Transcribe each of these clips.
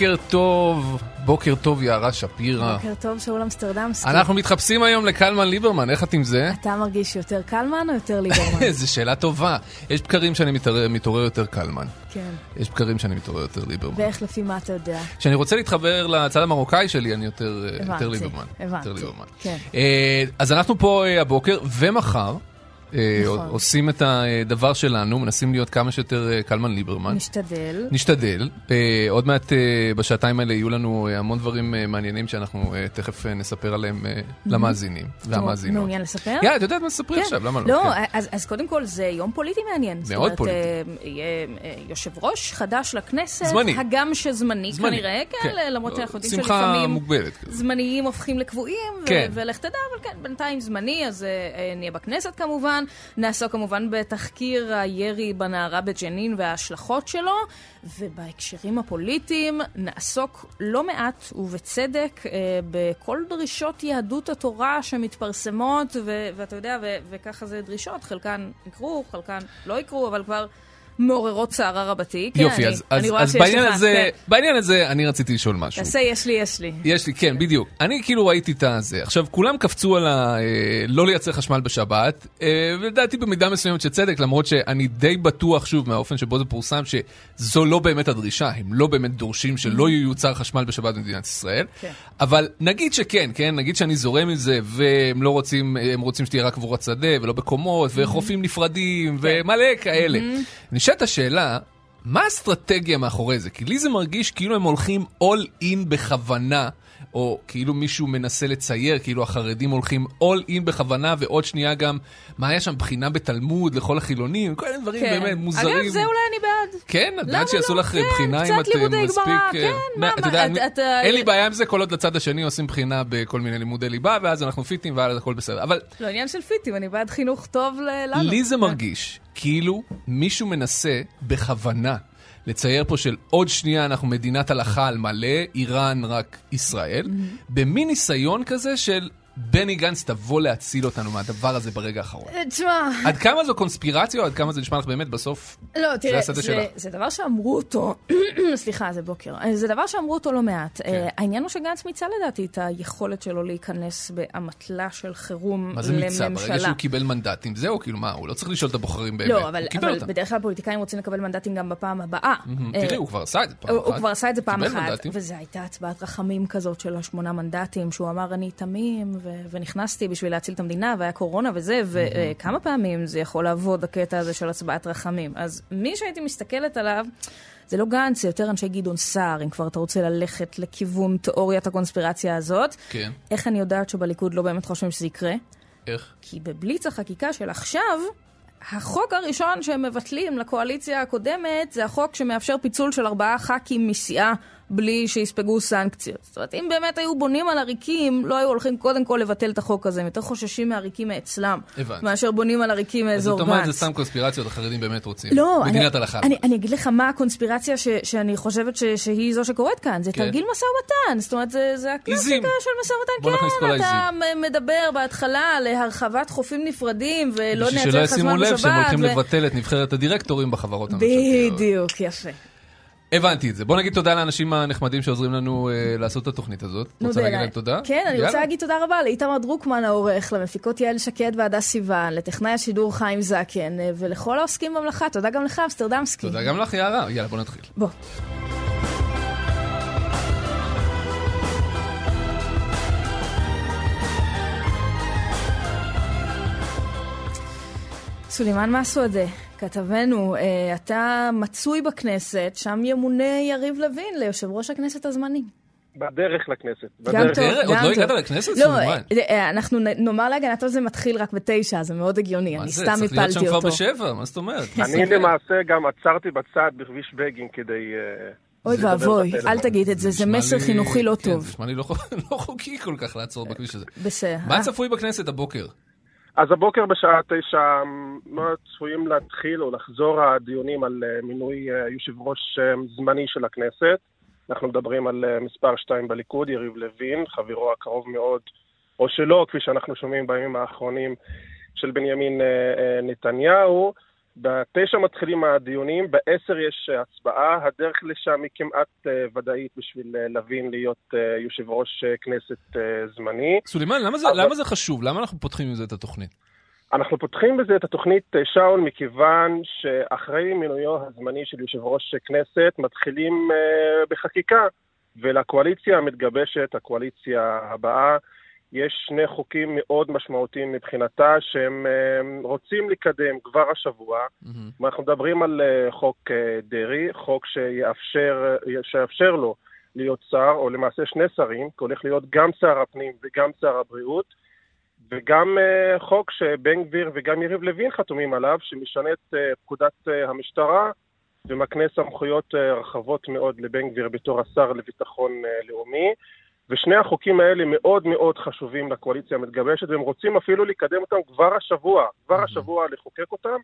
בוקר טוב, בוקר טוב יערה שפירא. בוקר טוב, שאול אמסטרדמסקי. אנחנו מתחפשים היום לקלמן ליברמן, איך את עם זה? אתה מרגיש יותר קלמן או יותר ליברמן? זו שאלה טובה. יש בקרים שאני מתעורר, מתעורר יותר קלמן. כן. יש בקרים שאני מתעורר יותר ליברמן. ואיך לפי מה אתה יודע? כשאני רוצה להתחבר לצד המרוקאי שלי, אני יותר, אה, הבנתי, יותר ליברמן. הבנתי, ליברמן. כן. אה, אז אנחנו פה אה, הבוקר ומחר. אה, נכון. עושים את הדבר שלנו, מנסים להיות כמה שיותר אה, קלמן ליברמן. נשתדל. נשתדל. אה, עוד מעט בשעתיים האלה יהיו לנו המון דברים מעניינים שאנחנו תכף נספר עליהם אה, למאזינים והמאזינות. מעוניין לספר? יאללה, את יודעת מה תספרי כן. עכשיו, למה לא? לא, כן. אז, אז קודם כל זה יום פוליטי מעניין. מאוד פוליטי. יהיה יושב ראש חדש לכנסת. זמני. הגם שזמני זמני, כנראה, כן, כן. למרות שאנחנו יודעים שמחה שלפעמים מוגבלת כזאת. זמניים הופכים לקבועים, כן. ולך תדע, אבל כן, בינתיים זמני, אז נהיה בכנסת כמובן. נעסוק כמובן בתחקיר הירי בנערה בג'נין וההשלכות שלו, ובהקשרים הפוליטיים נעסוק לא מעט, ובצדק, אה, בכל דרישות יהדות התורה שמתפרסמות, ו- ואתה יודע, ו- וככה זה דרישות, חלקן יקרו, חלקן לא יקרו, אבל כבר... מעוררות סערה רבתי. כן, יופי, אני, אז, אני אז, אז בעניין לך, הזה, כן. בעניין הזה אני רציתי לשאול משהו. תעשה יש לי, יש לי. יש לי, כן, בדיוק. אני כאילו ראיתי את הזה. עכשיו, כולם קפצו על ה... אה, לא לייצר חשמל בשבת, אה, ולדעתי במידה מסוימת של צדק, למרות שאני די בטוח, שוב, מהאופן שבו זה פורסם, שזו לא באמת הדרישה, הם לא באמת דורשים שלא ייוצר חשמל בשבת במדינת ישראל. כן. אבל נגיד שכן, כן, נגיד שאני זורם עם זה, והם לא רוצים, הם רוצים שתהיה רק קבורת שדה, ולא בקומות, וחופים נפרדים, ומלא כאלה. נשאלת השאלה, מה האסטרטגיה מאחורי זה? כי לי זה מרגיש כאילו הם הולכים all in בכוונה, או כאילו מישהו מנסה לצייר, כאילו החרדים הולכים all in בכוונה, ועוד שנייה גם, מה היה שם, בחינה בתלמוד לכל החילונים, כל מיני דברים באמת מוזרים. אגב, זה אולי אני בעד. כן, את בעד שיעשו לא? לך כן, בחינה קצת אם את אה, לימודי מספיק... גמרא, אה, כן, מה, מה, אתה מה, יודע, את- אתה- אין לי בעיה עם זה, כל עוד לצד השני עושים בחינה בכל מיני לימודי ליבה, ואז אנחנו פיטים, ואז הכל בסדר. אבל לא עניין של פיטים, אני בעד חינוך טוב לנו. לי זה כן. מרגיש כאילו מישהו מנסה בכוונה לצייר פה של עוד שנייה אנחנו מדינת הלכה על מלא, איראן רק ישראל, במין ניסיון כזה של בני גנץ תבוא להציל אותנו מהדבר הזה ברגע האחרון. אה, תשמע, עד כמה זו קונספירציה או עד כמה זה נשמע לך באמת בסוף? לא, תראה, זה, שלך. זה דבר שאמרו אותו, סליחה, זה בוקר, אה, זה דבר שאמרו אותו לא מעט. כן. אה, העניין הוא שגנץ מיצה לדעתי את היכולת שלו להיכנס באמתלה של חירום מה זה מיצה? ברגע לממשלה. שהוא קיבל מנדטים, זהו, כאילו מה, הוא לא צריך לשאול את הבוחרים באמת, לא, אבל, אבל. בדרך כלל פוליטיקאים רוצים לקבל מנדטים גם בפעם הבאה. אה, תראי, הוא כבר עשה את זה פעם אחת. הוא כבר עשה את זה פעם אחת. וזו הייתה הצבעת רחמים כזאת של השמונה מנדטים, שהוא אמר אני תמים, ו- ונכנסתי בשביל להציל את המדינה, והיה קורונה וזה, וכמה פעמים זה יכול לעבוד, הקטע הזה של הצבעת רחמים. אז מי שהייתי מסתכלת עליו... זה לא גנץ, זה יותר אנשי גדעון סער, אם כבר אתה רוצה ללכת לכיוון תיאוריית הקונספירציה הזאת. כן. איך אני יודעת שבליכוד לא באמת חושבים שזה יקרה? איך? כי בבליץ החקיקה של עכשיו, החוק הראשון שהם מבטלים לקואליציה הקודמת זה החוק שמאפשר פיצול של ארבעה ח"כים מסיעה בלי שיספגו סנקציות. זאת אומרת, אם באמת היו בונים על עריקים, לא היו הולכים קודם כל לבטל את החוק הזה, הם יותר חוששים מעריקים מאצלם, הבנתי. מאשר בונים על עריקים אז מאזור זאת גנץ. אומרת, זה סתם קונספירציות, החרדים באמת רוצים. לא, אני, מדינת הלכה. אני, אני אגיד לך מה הקונספירציה ש, שאני חושבת ש, שהיא זו שקורית כאן, זה כן. תרגיל משא ומתן, זאת אומרת, זה, זה הקלאסיקה. של משא ומתן, כן, אתה מ- מדבר בהתחלה להרחבת חופים נפרדים, ולא בשביל שלא ישימו לב שהם הולכים בשבת. ו- לבטל את נבחרת הדירקטורים בחברות הממשלתיות. בדיוק, יפה. הבנתי את זה. בוא נגיד תודה לאנשים הנחמדים שעוזרים לנו אה, לעשות את התוכנית הזאת. רוצה נודה להגיד לה. להם תודה? כן, אני רוצה יאללה. להגיד תודה רבה לאיתמר דרוקמן העורך, למפיקות יעל שקד והדס סיוון, לטכנאי השידור חיים זקן, אה, ולכל העוסקים במלאכה. תודה גם לך, אמסטרדמסקי. תודה גם לך, יערה. יאללה, בוא נתחיל. בוא. סולימאן מסוודה, כתבנו, אה, אתה מצוי בכנסת, שם ימונה יריב לוין ליושב ראש הכנסת הזמני. בדרך לכנסת. גם בדרך. טוב, עוד גם לא טוב. הגעת לכנסת, לא? אה, אה, אנחנו נאמר להגנתו זה מתחיל רק בתשע, זה מאוד הגיוני, מה אני זה, סתם צריך להיות שם הפלתי כבר אותו. בשבע, מה זאת אומרת? אני למעשה גם עצרתי בצד בכביש בגין כדי... אוי ואבוי. אל תגיד את זה, זה מסר חינוכי לא כן, טוב. זה נשמע לי לא לא חוקי כל כך לעצור בכביש הזה. בסדר. מה צפוי בכנסת הבוקר? אז הבוקר בשעה תשע מאוד צפויים להתחיל או לחזור הדיונים על אה, מינוי אה, יושב ראש אה, זמני של הכנסת. אנחנו מדברים על מספר שתיים בליכוד, יריב לוין, חברו הקרוב מאוד, או שלא, כפי שאנחנו שומעים בימים האחרונים, של בנימין נתניהו. בתשע מתחילים הדיונים, בעשר יש הצבעה, הדרך לשם היא כמעט אה, ודאית בשביל אה, לוין להיות אה, יושב ראש כנסת זמני. סולימאן, למה אבל- למה זה חשוב? למה אנחנו פותחים עם זה את התוכנית? אנחנו פותחים בזה את התוכנית שאול מכיוון שאחרי מינויו הזמני של יושב ראש כנסת מתחילים בחקיקה ולקואליציה המתגבשת, הקואליציה הבאה, יש שני חוקים מאוד משמעותיים מבחינתה שהם אה, רוצים לקדם כבר השבוע. מהמם. אנחנו מדברים על אה, חוק אה, דרעי, חוק שיאפשר, שיאפשר לו להיות שר, או למעשה שני שרים, כי הולך להיות גם שר הפנים וגם שר הבריאות, וגם חוק שבן גביר וגם יריב לוין חתומים עליו, שמשנה את פקודת המשטרה ומקנה סמכויות רחבות מאוד לבן גביר בתור השר לביטחון לאומי. ושני החוקים האלה מאוד מאוד חשובים לקואליציה המתגבשת, והם רוצים אפילו לקדם אותם כבר השבוע, כבר מהמם. השבוע לחוקק אותם,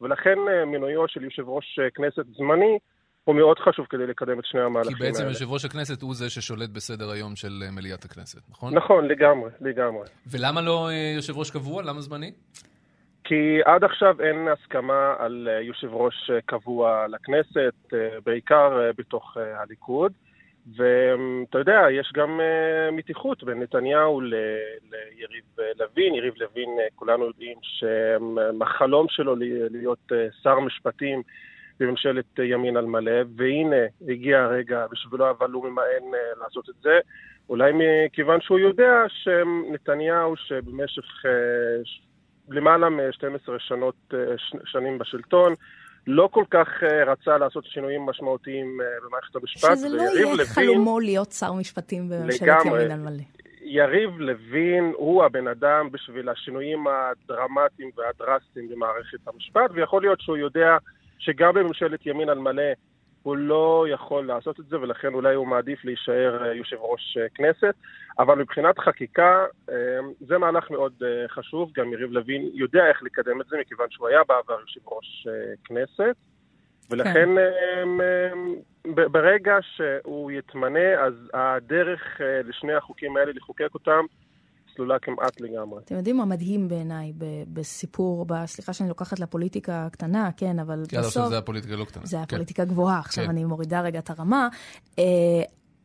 ולכן אה, מינויו של יושב ראש אה, כנסת זמני הוא מאוד חשוב כדי לקדם את שני כי המהלכים בעצם האלה. יושב ראש הכנסת הוא זה ששולט בסדר היום של אה, מליאת הכנסת, נכון? נכון, לגמרי, לגמרי. ולמה לא יושב ראש קבוע? למה זמני? כי עד עכשיו אין הסכמה על יושב ראש קבוע לכנסת, בעיקר בתוך הליכוד. ואתה יודע, יש גם אה, מתיחות בין נתניהו ל- ליריב אה, לוין. יריב לוין, אה, כולנו יודעים שהחלום שלו להיות אה, שר משפטים בממשלת ימין על מלא, והנה, הגיע הרגע בשבילו, אבל הוא ממאן אה, לעשות את זה. אולי מכיוון שהוא יודע שנתניהו, שבמשך ש- למעלה מ-12 שנות, אה, ש- שנים בשלטון, לא כל כך אה, רצה לעשות שינויים משמעותיים אה, במערכת המשפט. שזה לא יהיה לוין- חלומו להיות שר משפטים בממשלת. ימין על מלא. יריב לוין הוא הבן אדם בשביל השינויים הדרמטיים והדרסטיים במערכת המשפט, ויכול להיות שהוא יודע שגם בממשלת ימין על מלא הוא לא יכול לעשות את זה, ולכן אולי הוא מעדיף להישאר אה, יושב ראש אה, כנסת. אבל מבחינת חקיקה, אה, זה מהלך מאוד חשוב. גם יריב לוין יודע איך לקדם את זה, מכיוון שהוא היה בעבר יושב ראש כנסת. ולכן ב- ברגע שהוא יתמנה, אז הדרך לשני החוקים האלה לחוקק אותם סלולה כמעט לגמרי. אתם יודעים מה מדהים בעיניי בסיפור, סליחה שאני לוקחת לפוליטיקה הקטנה, כן, אבל כי עד עכשיו בסוף... זה הפוליטיקה לא קטנה. זה כן. פוליטיקה גבוהה, עכשיו כן. אני מורידה רגע את הרמה. Uh,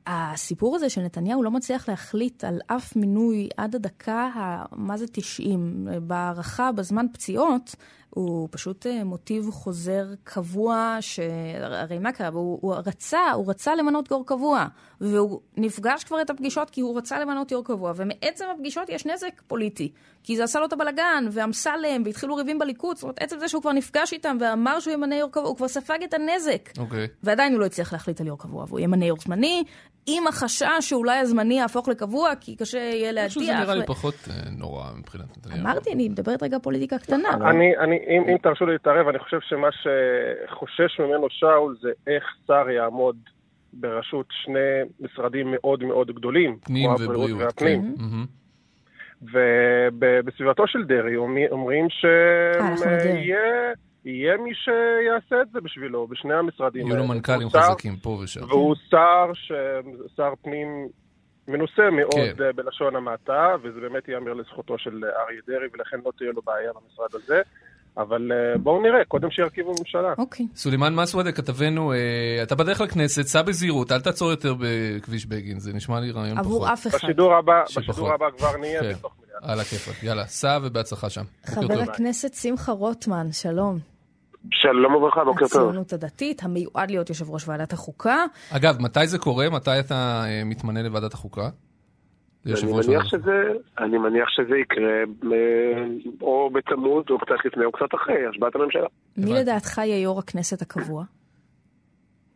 הסיפור הזה שנתניהו לא מצליח להחליט על אף מינוי עד הדקה, ה- מה זה 90, בהערכה, בזמן פציעות, הוא פשוט אה, מוטיב חוזר קבוע, שהרי מה קרה? הוא, הוא רצה, הוא רצה למנות יו"ר קבוע, והוא נפגש כבר את הפגישות כי הוא רצה למנות יו"ר קבוע, ומעצם הפגישות יש נזק פוליטי, כי זה עשה לו את הבלגן, ואמסלם, והתחילו ריבים בליכוד, זאת אומרת, עצם זה שהוא כבר נפגש איתם ואמר שהוא ימנה יו"ר קבוע, הוא כבר ספג את הנזק. אוקיי. ועדיין הוא לא הצליח להחליט על יו"ר קבוע, והוא ימנה יו"ר זמני, עם החשש שאולי הזמני יהפוך לקבוע, כי קשה יהיה להדיח. פשוט זה נראה לי פחות אה, נורא מבחינת נתניהו. אמרתי, אני מדברת רגע פוליטיקה קטנה. לא? אני, אני, אם, אם תרשו לי להתערב, אני חושב שמה שחושש ממנו שאול זה איך שר יעמוד בראשות שני משרדים מאוד מאוד גדולים, פנים כמו הבריאות ובריאות. והפנים. כן. ובסביבתו של דרעי אומרים אה. שיהיה יהיה מי שיעשה את זה בשבילו, בשני המשרדים יהיו לו. מנכ"לים חזקים פה ושם. והוא שר. שר פנים מנוסה מאוד כן. אה, בלשון המעטה, וזה באמת ייאמר לזכותו של אה, אריה דרעי, ולכן לא תהיה לו בעיה במשרד הזה. אבל אה, בואו נראה, קודם שירכיבו ממשלה. אוקיי. סולימאן מסוודה, כתבנו, אה, אתה בדרך לכנסת, סע בזהירות, אל תעצור יותר בכביש בגין, זה נשמע לי רעיון פחות. עבור אף אחד. בשידור הבא. בשידור הבא כבר נהיה כן. בתוך מליאה. על הכיפאק, יאללה, סע ובהצלחה שם. חבר. הכנסת שמחה רוטמן, שלום. שלום וברכה, בוקר טוב. הציונות הדתית, המיועד להיות יושב ראש ועדת החוקה. אגב, מתי זה קורה? מתי אתה אה, מתמנה לוועדת החוקה? אני מניח. שזה, אני מניח שזה יקרה אה, או בתמוז או קצת לפני או קצת אחרי השבעת הממשלה. מי. לדעתך יהיה יו"ר הכנסת הקבוע?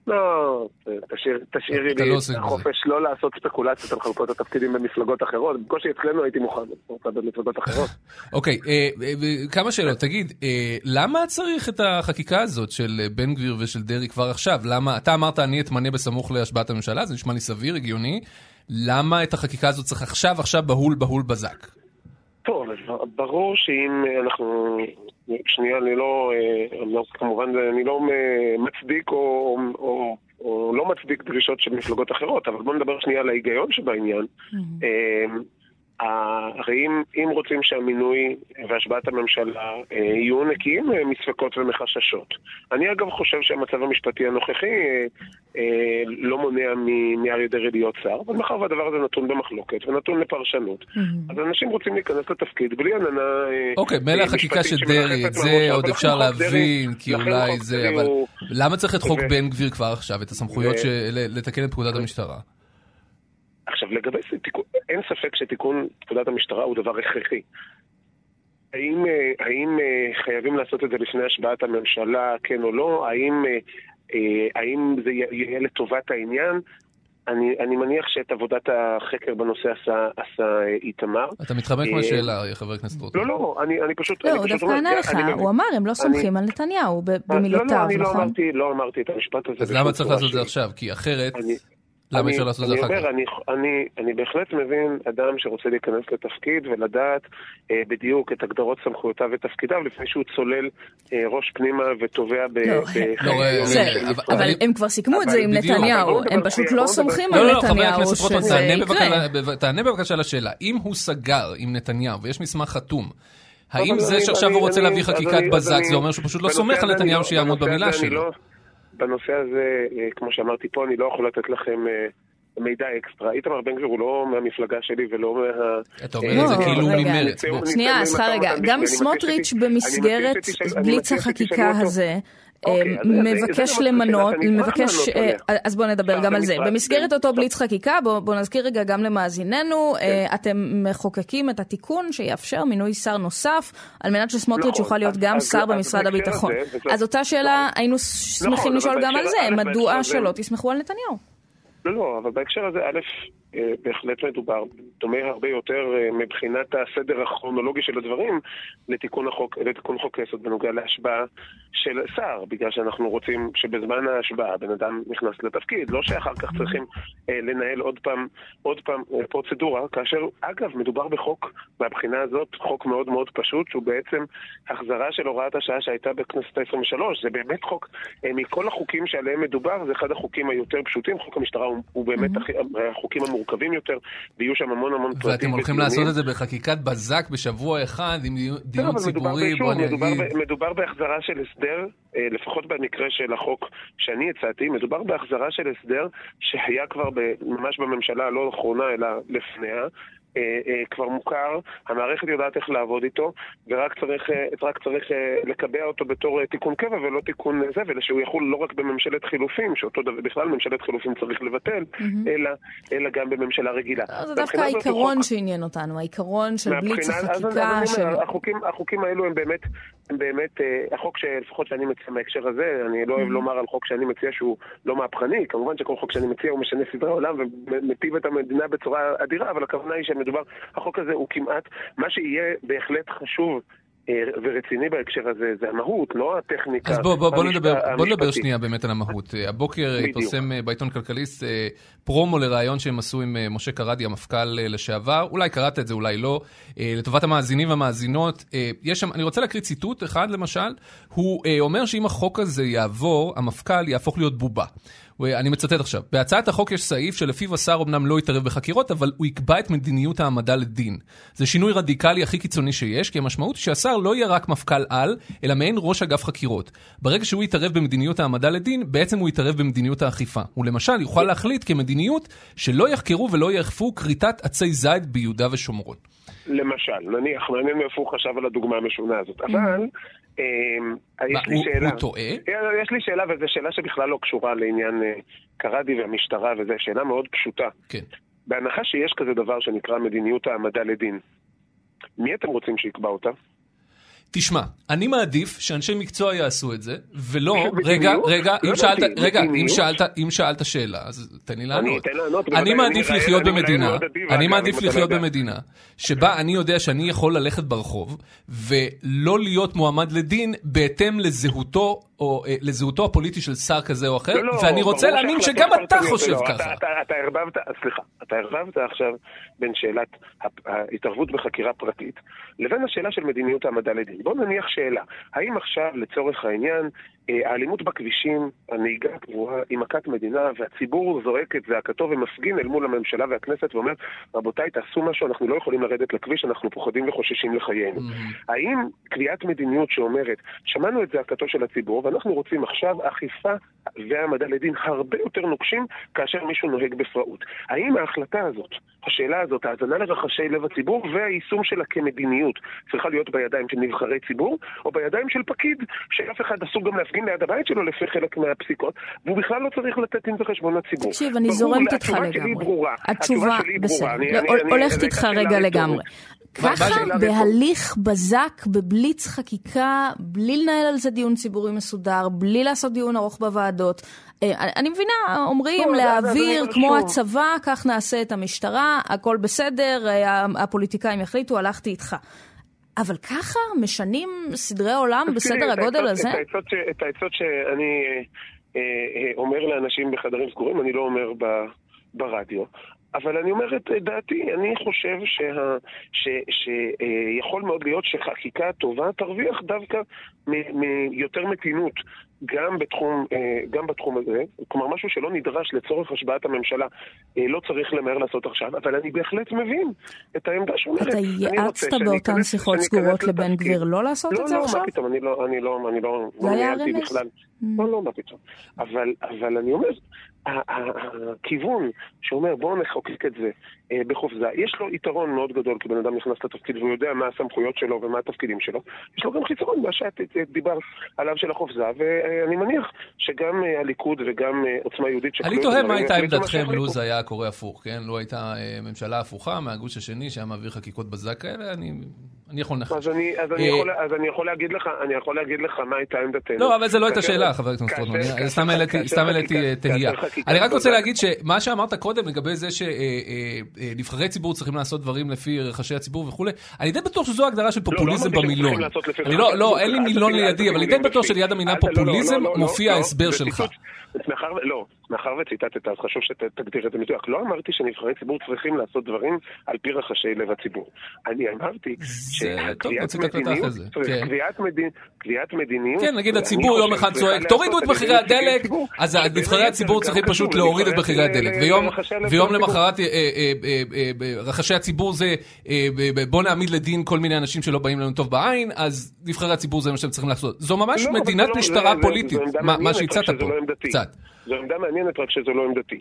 לא, תשאיר, תשאירי לי לא את זה. החופש לא לעשות ספקולציות על חלוקות התפקידים במפלגות אחרות. בקושי אצלנו הייתי מוכן, במפלגות אחרות. אוקיי, אה, אה, אה, כמה שאלות. תגיד, אה, למה צריך את החקיקה הזאת של אה, בן גביר ושל דרעי כבר עכשיו? למה, אתה אמרת אני אתמנה בסמוך להשבעת הממשלה, זה נשמע לי סביר, הגיוני. למה את החקיקה הזאת צריך עכשיו, עכשיו בהול בהול בזק? טוב, ברור שאם אנחנו... שנייה, אני לא... אה, לא- כמובן, אני לא אה, מצדיק או, או, או לא מצדיק דרישות של מפלגות אחרות, אבל בואו נדבר שנייה על ההיגיון שבעניין. ה- הרי אם, אם רוצים שהמינוי והשבעת הממשלה אה, יהיו נקיים אה, מספקות ומחששות. אני אגב חושב שהמצב המשפטי הנוכחי אה, לא מונע מאריה דרעי להיות שר, אבל מאחר והדבר הזה נתון במחלוקת ונתון לפרשנות, אז אנשים רוצים להיכנס לתפקיד בלי עננה אוקיי, מילא החקיקה של דרעי, את זה עוד אפשר להבין, כי אולי זה, אבל למה צריך את חוק בן גביר כבר עכשיו, את הסמכויות לתקן את פקודת המשטרה? עכשיו, לגבי זה, אין ספק שתיקון פקודת המשטרה הוא דבר הכרחי. האם, אה, האם אה, חייבים לעשות את זה לפני השבעת הממשלה, כן או לא? האם, אה, האם זה יהיה לטובת העניין? אני, אני מניח שאת עבודת החקר בנושא עשה, עשה איתמר. אתה מתחמק מהשאלה, חבר הכנסת רוטמן. לא, לא, אני, אני פשוט... לא, אני הוא דווקא ענה לך, אני הוא אמר, הם לא סומכים אני- על נתניהו ב- לא, במילותיו, לא, אני לא נכון? אמרתי, לא אמרתי את המשפט הזה. אז למה צריך לעשות את זה. עכשיו? כי אחרת, אני- למה אני- אפשר לעשות את זה אחר אני כך? אומר, אני, אני, אני בהחלט מבין אדם שרוצה להיכנס לתפקיד ולדעת אה, בדיוק את הגדרות סמכויותיו ותפקידיו לפני שהוא צולל אה, ראש פנימה ותובע ב... לא, בחיי לא, אה, זה- אבל-. אבל הם כבר סיכמו את זה עם בדיוק, נתניהו, הם פשוט לא סומכים לא, על לא, לא, חבר נתניהו הכנסת רוטמן, שזה תענה יקרה. בבקשה- תענה בבקשה לשאלה. אם הוא סגר עם נתניהו ויש מסמך חתום, האם זה אני- שעכשיו אני- הוא רוצה אני- להביא חקיקת אני- בזק, אני- זה אומר שהוא פשוט לא סומך על אני נתניהו לא- שיעמוד במילה אני שלו. בנושא הזה, אה, כמו שאמרתי פה, אני לא יכול לתת לכם אה, מידע אקסטרה. איתמר בן גביר הוא לא מהמפלגה שלי ולא מה... אתה אומר אה, את זה לא, כאילו רגע. ממרץ. שנייה, סליחה רגע, גם סמוטריץ' במסגרת בליץ החקיקה אותו. הזה, אה, מבקש זה למנות, מבקש. אה, אז בואו נדבר גם על זה. במסגרת אותו כן. בליץ חקיקה, בואו נזכיר רגע גם למאזיננו, כן. אה, אתם מחוקקים את התיקון שיאפשר מינוי שר נוסף, על מנת שסמוטריץ' נכון, יוכל להיות גם שר במשרד הביטחון. אז אותה שאלה, היינו שמחים אבל לשאול גם על זה, מדוע שלא תסמכו על נתניהו? לא, לא, אבל בהקשר הזה, א', בהחלט מדובר, דומה הרבה יותר אה, מבחינת הסדר הכרונולוגי של הדברים לתיקון החוק, לתיקון חוק היסוד בנוגע להשבעה של שר, בגלל שאנחנו רוצים שבזמן ההשבעה בן אדם נכנס לתפקיד, לא שאחר כך צריכים אה, לנהל עוד פעם, עוד פעם אה, פרוצדורה, כאשר אגב מדובר בחוק, מהבחינה הזאת, חוק מאוד מאוד פשוט, שהוא בעצם החזרה של הוראת השעה שהייתה בכנסת ה-23, זה באמת חוק, אה, מכל החוקים שעליהם מדובר, זה אחד החוקים היותר פשוטים, חוק המשטרה הוא, הוא באמת הכי- החוקים המורכבים יותר, ויהיו שם המון המון פרטים. ואתם הולכים ודיונים. לעשות את זה בחקיקת בזק בשבוע אחד עם דיון- לא, ציבורי, בוא אני מדובר, מדובר בהחזרה של הסדר, אה, לפחות במקרה של החוק שאני הצעתי, מדובר בהחזרה של הסדר שהיה כבר ממש בממשלה הלא האחרונה, אלא לפניה. אה, אה, כבר מוכר, המערכת יודעת איך לעבוד איתו, ורק צריך, אה, צריך אה, לקבע אותו בתור אה, תיקון קבע ולא תיקון זה, ושהוא יחול לא רק בממשלת חילופים, שאותו דבר, בכלל ממשלת חילופים צריך לבטל, אלא, אלא גם בממשלה רגילה. זה דווקא העיקרון חוק- שעניין אותנו, העיקרון של בליץ אז- אז החקיקה, אני של... החוקים, החוקים האלו הם באמת, הם באמת, אה, החוק שלפחות שאני מציע בהקשר הזה, אני לא אוהב לומר על חוק שאני מציע שהוא לא מהפכני, כמובן שכל חוק שאני מציע הוא משנה סדרי עולם ומטיב את המדינה בצורה אדירה, אבל הכוונה היא שמדובר, החוק הזה הוא כמעט, מה שיהיה בהחלט חשוב אה, ורציני בהקשר הזה, זה המהות, לא הטכניקה. אז בוא, בוא, בוא, המשפ- נדבר, בוא נדבר. שנייה באמת על המהות. הבוקר. התפרסם אה, בעיתון כלכליסט אה, פרומו לראיון שהם עשו עם משה קרדי, המפכ"ל לשעבר. אולי קראת את זה, אולי לא. לטובת המאזינים והמאזינות, יש שם, אני רוצה להקריא ציטוט אחד למשל. הוא אומר שאם החוק הזה יעבור, המפכ"ל יהפוך להיות בובה. אני מצטט עכשיו, בהצעת החוק יש סעיף שלפיו השר אמנם לא יתערב בחקירות, אבל הוא יקבע את מדיניות העמדה לדין. זה שינוי רדיקלי הכי קיצוני שיש, כי המשמעות היא שהשר לא יהיה רק מפכ"ל על, אלא מעין ראש אגף חקירות. ברגע שהוא יתערב במדיניות העמדה לדין, בעצם הוא יתערב במדיניות האכיפה. הוא למשל יוכל להחליט כמדיניות שלא יחקרו ולא יאכפו כריתת עצי זית ביהודה ושומרון. למשל, נניח, מעניין מאיפה הוא חשב על הדוגמה המשונה הזאת, אבל... אמ, יש לי שאלה. הוא טועה? יש לי שאלה, וזו שאלה שבכלל לא קשורה לעניין אה, קרדי והמשטרה, וזו שאלה מאוד פשוטה. כן. בהנחה שיש כזה דבר שנקרא מדיניות העמדה לדין, מי אתם רוצים שיקבע אותה? תשמע, אני מעדיף שאנשי מקצוע יעשו את זה, ולא. רגע, רגע, לא אם שאלת, רגע, אם? שאלת, אם שאלת שאלה, אז תן לי לענות. אני מעדיף לחיות במדינה, אני מעדיף לחיות. במדינה, שבה אני יודע שאני יכול ללכת ברחוב, ולא להיות מועמד לדין בהתאם לזהותו, או אה, לזהותו הפוליטי של שר כזה או אחר, לא, לא, ואני רוצה להאמין שגם אתה פרטניות חושב ולא, ככה. אתה, אתה, אתה ערבבת, סליחה, אתה ערבבת עכשיו בין שאלת ההתערבות בחקירה פרטית לבין השאלה של מדיניות העמדה לדין. בוא נניח שאלה, האם עכשיו לצורך העניין אה, האלימות בכבישים, הנהיגה הקבועה היא מכת מדינה והציבור זועק את זעקתו ומפגין אל מול הממשלה והכנסת ואומר רבותיי תעשו משהו, אנחנו לא יכולים לרדת לכביש, אנחנו פוחדים וחוששים לחיינו. האם קביעת מדיניות שאומרת שמענו את זעקתו של הציבור ואנחנו רוצים עכשיו אכיפה והעמדה לדין הרבה יותר נוקשים כאשר מישהו נוהג בפראות. האם ההחלטה הזאת, השאלה הזאת, ההאזנה לרחשי לב הציבור והיישום שלה כמדיניות צריכה להיות בידיים של נבחרי ציבור או בידיים של פקיד שאף אחד אסור גם להפגין ליד הבית שלו לפי חלק מהפסיקות והוא בכלל לא צריך לתת דין וחשבון לציבור. תקשיב, אני זורמת איתך לגמרי. ברורה. התשובה, בסדר. הולכת איתך רגע לגמרי. ככה, בהליך בזק, בבליץ חקיקה, בלי לנהל על זה דיון ציבורי מסודר, בלי לעשות דיון ארוך בוועדות. אה, אני מבינה, אומרים לא, להעביר כמו. הצבא, כך נעשה את המשטרה, הכל בסדר, אה, הפוליטיקאים יחליטו, הלכתי איתך. אבל ככה משנים סדרי עולם בסדר הגודל הזה? את העצות שאני אה, אומר לאנשים בחדרים סגורים, אני לא אומר ברדיו. אבל אני אומר את דעתי, אני חושב שיכול מאוד להיות שחקיקה טובה תרוויח דווקא מ- מיותר מתינות, גם בתחום, אה, גם בתחום הזה, כלומר משהו שלא נדרש לצורך השבעת הממשלה, אה, לא צריך למהר לעשות עכשיו, אבל אני בהחלט מבין את העמדה שאומרת. אתה יעצת באותן שיחות סגורות לבן. גביר לא לעשות לא, את זה לא, עכשיו? מה פתאום, אני לא, אני לא, אני לא, לא ניהלתי רמז? בכלל. Mm. לא, לא, מה פתאום. אבל, אבל אני אומר, הכיוון שאומר בואו נחוקק את זה בחופזה, יש לו יתרון מאוד גדול כי בן אדם נכנס לתפקיד והוא יודע מה הסמכויות שלו ומה התפקידים שלו. יש לו גם חיסרון, מה שאת אה, דיברת עליו של החופזה, ואני מניח שגם אה, הליכוד וגם אה, עוצמה יהודית אני שקלו את תוהה מה הייתה עמדתכם. לו זה היה קורה הפוך, כן? לו הייתה אה, ממשלה הפוכה מהגוש השני שהיה מעביר חקיקות בזק כאלה, אני אני יכול לנחש. אז אני, אז, אני אה, יכול, אז אני יכול להגיד לך, אני יכול להגיד לך מה הייתה עמדתנו. לא, אבל זה לא הייתה שאלה, חבר הכנסת רוטמן. אני- סתם העליתי- אה, תהייה. אני רק רוצה להגיד שמה שאמרת קודם לגבי זה שנבחרי ציבור צריכים לעשות דברים לפי רחשי הציבור וכולי, אני די בטוח שזו הגדרה של פופוליזם לא אמרתי שהם במילון. אני לא, לא. אין לי מילון לידי, אבל אני די בטוח. שליד המילה לא, לא, פופוליזם לא, לא, מופיע לא, ההסבר זה שלך. מאחר, לא, מאחר וציטטת, אז חשוב שתגדיר את זה מדויק. לא אמרתי שנבחרי ציבור צריכים לעשות דברים על פי רחשי לב הציבור. אני אמרתי שקביעת מדיניות. כן. מדיניות... כן, נגיד הציבור יום אחד צועק, תורידו את מחירי הדלק, אז נבחרי הציבור צריכים פשוט להוריד את מחירי הדלק. ויום- לרחשי הלב ויום של הציבור. למחרת אה, אה, רחשי הציבור זה אה, בוא נעמיד לדין כל מיני אנשים שלא באים לנו טוב בעין, אז נבחרי הציבור זה מה שהם צריכים לעשות. זו ממש לא, מדינת לא- משטרה פוליטית, מה- שהצעת פה. לא. קצת. זו עמדה מעניינת, רק שזו לא עמדתי.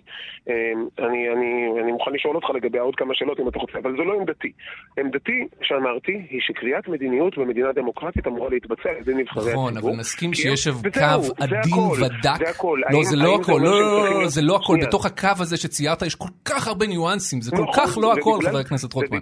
אמ, אני, אני, אני מוכן לשאול אותך לגבי עוד כמה שאלות אם אתה רוצה, אבל זו לא עמדתי. עמדתי, שאמרתי, היא שקריאת מדיניות במדינה דמוקרטית אמורה להתבצע על ידי נבחרי הציבור. נכון, אבל נסכים כי- שיש קו עדין ודק. זה הכל. לא, זה לא הכל, לא, שהם לא, צריכים- לא, זה לא הכל. בתוך הקו הזה שציירת יש כל כך הרבה ניואנסים, זה כל נכון, כך לא הכל, חבר הכנסת רוטמן.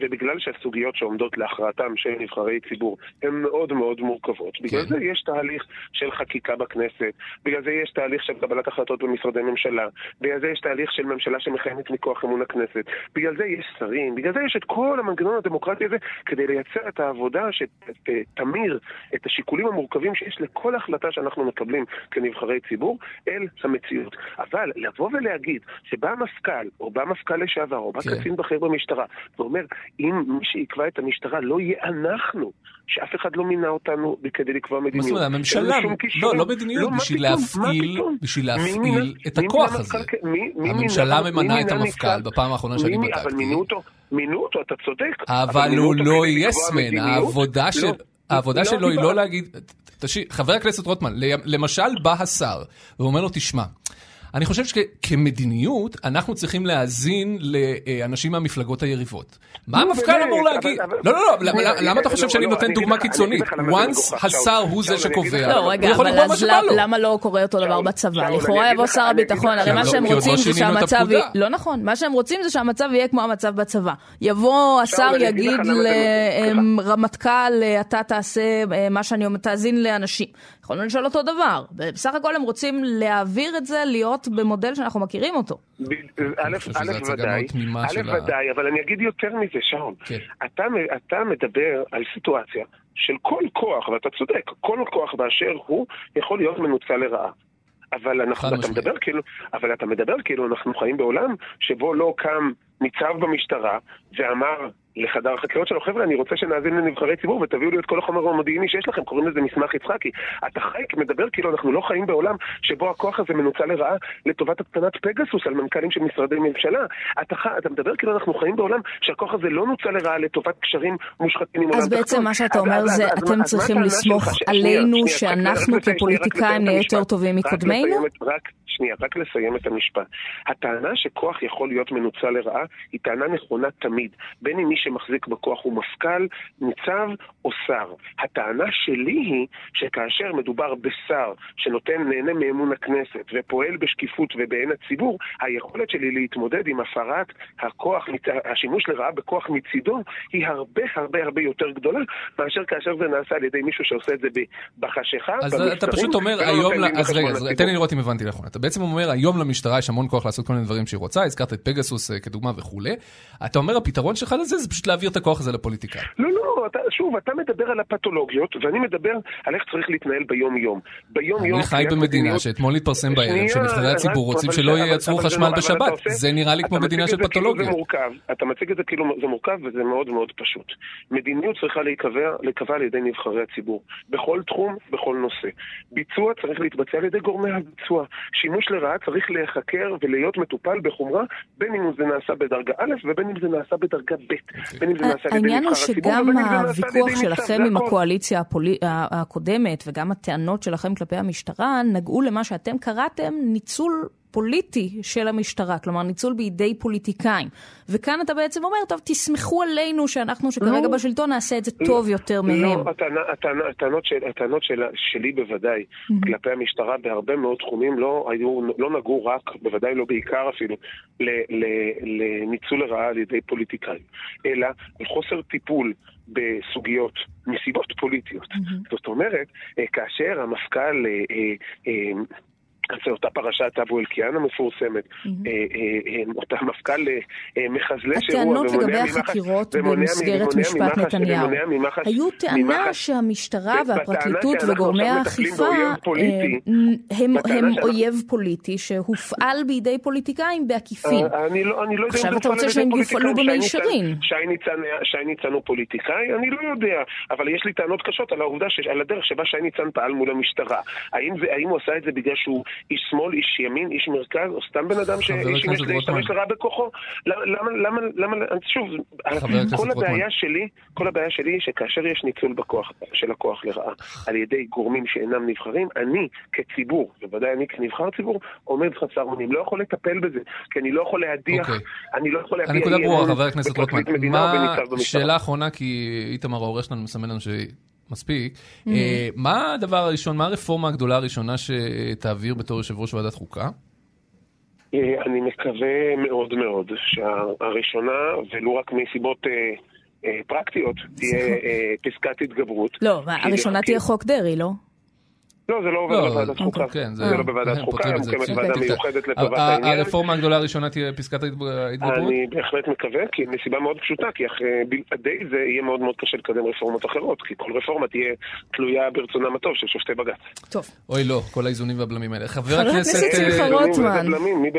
ובגלל שהסוגיות שעומדות להכרעתם של נבחרי ציבור הן מאוד מאוד מורכבות. בגלל כן. זה יש תהליך של חקיקה בכנסת, בגלל זה יש תהליך של קבלת החלטות במשרדי ממשלה, בגלל זה יש תהליך של ממשלה שמכהנת מכוח אמון הכנסת, בגלל זה יש שרים, בגלל זה יש את כל המנגנון הדמוקרטי הזה כדי לייצר את העבודה שתמיר את השיקולים המורכבים שיש לכל החלטה שאנחנו מקבלים כנבחרי ציבור אל המציאות. אבל לבוא ולהגיד שבא מפכ"ל, או בא מפכ"ל לשעבר, או בא כן. קצין בכיר במשטרה, ואומר, אם מי שיקבע את המשטרה לא יהיה אנחנו, שאף אחד לא מינה אותנו כדי לקבוע מה מדיניות. זאת אומרת, הממשלה. לא, לא מדיניות, מה בשביל? מה להפעיל? בשביל מי להפעיל מינה- את מי הכוח מינה הזה. מפכ"ל כ- מי- מי הממשלה מינה- ממנה מי את המפכ"ל מפכ"ל? בפעם האחרונה שאני מי- בדקתי. אבל מינו אותו, מינו אותו, אתה צודק. אבל הוא לא יסמן. העבודה של... לא, העבודה לא שלו היא לא להגיד, תקשיב, חבר הכנסת רוטמן, למשל בא השר ואומר לו, תשמע, אני חושב שכמדיניות, אנחנו צריכים להאזין לאנשים מהמפלגות היריבות. מה המפכ"ל אמור להגיד? לא, לא, לא, למה- אתה חושב שאני נותן דוגמה קיצונית? once השר. הוא זה שקובע, לא, הוא יכול לקבוע מה שבא לו. למה לא קורה אותו דבר בצבא? לכאורה יבוא שר הביטחון, הרי מה שהם רוצים לא זה שהמצב... יהיה- לא נכון, מה שהם רוצים זה שהמצב יהיה כמו המצב בצבא. יבוא השר יגיד לרמטכ"ל, אתה תעשה אה, מה שאני אומר, תאזין לאנשים. יכולנו לשאול אותו דבר. בסך הכל הם רוצים להעביר את זה להיות במודל שאנחנו מכירים אותו. א', ודאי, א', ודאי, אבל אני אגיד יותר מזה, שאול. כן. אתה, מדבר על סיטואציה של כל כוח, ואתה צודק, כל כוח באשר הוא יכול להיות מנוצל לרעה. אבל אנחנו, אתה. מדבר כאילו, אבל אתה מדבר כאילו אנחנו חיים בעולם שבו לא קם ניצב במשטרה ואמר לחדר החקירות שלו, חבר'ה, אני רוצה שנאזין לנבחרי ציבור ותביאו לי את כל החומר המודיעיני שיש לכם, קוראים לזה מסמך יצחקי. אתה חי, מדבר כאילו אנחנו לא חיים בעולם שבו הכוח הזה מנוצל לרעה לטובת הקטנת פגסוס על מנכ"לים של משרדי ממשלה. אתה, ח... אתה מדבר כאילו אנחנו חיים בעולם שהכוח הזה לא נוצל לרעה לטובת קשרים מושחתים עם עולם אז תחתון. בעצם מה שאתה אז- אומר אז- זה, אז- אז אתם צריכים לסמוך? ש- עלינו שאנחנו כפוליטיקאים נהיה יותר. טובים מקודמינו? שנייה, רק לסיים את המשפט. הטענה שכוח יכול להיות מנוצל לרעה היא טענה נכונה תמיד. בין אם מי שמחזיק בכוח הוא מפכ"ל, ניצב או שר. הטענה שלי היא שכאשר מדובר בשר שנותן, נהנה מאמון הכנסת ופועל בשקיפות ובעין הציבור, היכולת שלי להתמודד עם הפרת הכוח, השימוש לרעה בכוח מצידו, היא הרבה הרבה הרבה יותר גדולה מאשר כאשר זה נעשה על ידי מישהו שעושה את זה בחשיכה, אז אתה במסתרים, פשוט אומר היום, נותן ל- דין אז רגע, אז. תן לי לראות אם הבנתי נכון. אתה בעצם אומר היום למשטרה יש המון כוח לעשות כל מיני דברים שהיא רוצה, הזכרת את פגסוס אה, כדוגמה וכולי. אתה אומר הפתרון שלך לזה זה פשוט להעביר את הכוח הזה לפוליטיקאים. לא, לא, אתה, שוב, אתה מדבר על הפתולוגיות, ואני מדבר על איך צריך להתנהל ביום-יום. ביום-יום... אני חי במדינה שאתמול התפרסם בערב שנבחרי הציבור רוצים שלא ייצרו חשמל לא- בשבת. זה נראה לי כמו מדינה של כאילו פתולוגיות. אתה מציג את זה כאילו זה מורכב וזה מאוד מאוד פשוט. מדיניות צריכה להיקבע על ידי נבחרי הציבור. בכל תחום, בכל נושא. ביצוע צריך להתבצע על ידי גורמי הביצוע. שימוש לרעה צריך להיחקר ולהיות מטופל בחומרה, בין אם זה נעשה בדרגה א' ובין אם זה נעשה בדרגה ב'. בין אם זה נעשה על ידי העניין הוא נבחר הציבור שגם הוויכוח שלכם עם. הקואליציה הקודמת וגם הטענות שלכם כלפי המשטרה נגעו למה שאתם קראתם ניצול פוליטי של המשטרה, כלומר ניצול בידי פוליטיקאים. וכאן אתה בעצם אומר, טוב, תסמכו עלינו שאנחנו שכרגע לא. בשלטון נעשה את זה טוב יותר מהם. לא, הטענה- הטענה- הטענות של- הטענות של- שלי בוודאי כלפי המשטרה בהרבה מאוד תחומים לא היו, לא נגעו רק, בוודאי לא בעיקר אפילו, ל- ל- לניצול לרעה על ידי פוליטיקאים, אלא על חוסר טיפול בסוגיות מסיבות פוליטיות. זאת אומרת, אה, כאשר המפכ"ל... זה אותה פרשת אבו אלקיעאן המפורסמת, אה, אה, אה, אותה מפכ"ל אה, אה, מחזלה שהוא הטענות ומונע לגבי ממח"ש- החקירות ומונע במסגרת ומונע משפט ממח"ש- נתניהו. ומונע ממח"ש- היו טענה ממח"ש- שהמשטרה בטענה והפרקליטות וגורמי האכיפה הם אויב פוליטי שהופעל בידי פוליטיקאים בעקיפין. לא, לא עכשיו אתה רוצה שהם יופעלו במישרין. שי ניצן הוא פוליטיקאי? אני לא יודע. אבל יש לי טענות קשות על העובדה, על הדרך שבה שי ניצן פעל מול המשטרה. האם הוא עשה את זה בגלל שהוא איש שמאל, איש ימין, איש מרכז, או סתם בן אדם. להשתמש לרעה בכוחו? למה, למה, למה, שוב, כל. הבעיה שלי, כל הבעיה שלי היא שכאשר יש ניצול בכוח, של הכוח לרעה על ידי גורמים שאינם נבחרים, אני כציבור, בוודאי אני כנבחר ציבור, עומד חסר אונים. לא יכול לטפל בזה, כי אני לא יכול להדיח, אוקיי. אני לא יכול להביע הנקודה ברורה, חבר הכנסת רוטמן. מה. שאלה אחרונה, כי איתמר העורך שלנו מסמן לנו שמספיק. אה, מה הדבר הראשון, מה הרפורמה הגדולה הראשונה שתעביר בתור יושב ראש ועדת חוקה? אה, אני מקווה מאוד מאוד שהראשונה, ולו רק מסיבות אה, פרקטיות, תהיה פסקת התגברות. לא, הראשונה תהיה חוק דרעי, לא? לא, זה לא עובר לא, לוועדת חוקה. כן, זה לא בוועדת הם חוקה, את זה. מוקמת כן. ועדה כן. מיוחדת לטובת ה- העניין. הרפורמה הגדולה הראשונה תהיה פסקת ההתג- ההתגברות? אני בהחלט מקווה, כי מסיבה מאוד פשוטה, כי אחרי בלעדי זה יהיה מאוד מאוד קשה לקדם רפורמות אחרות, כי כל רפורמה תהיה תלויה ברצונם הטוב של שופטי בג"ץ. טוב. אוי לא, כל האיזונים והבלמים האלה. חבר הכנסת... אה, שמחה איזונים רוטמן.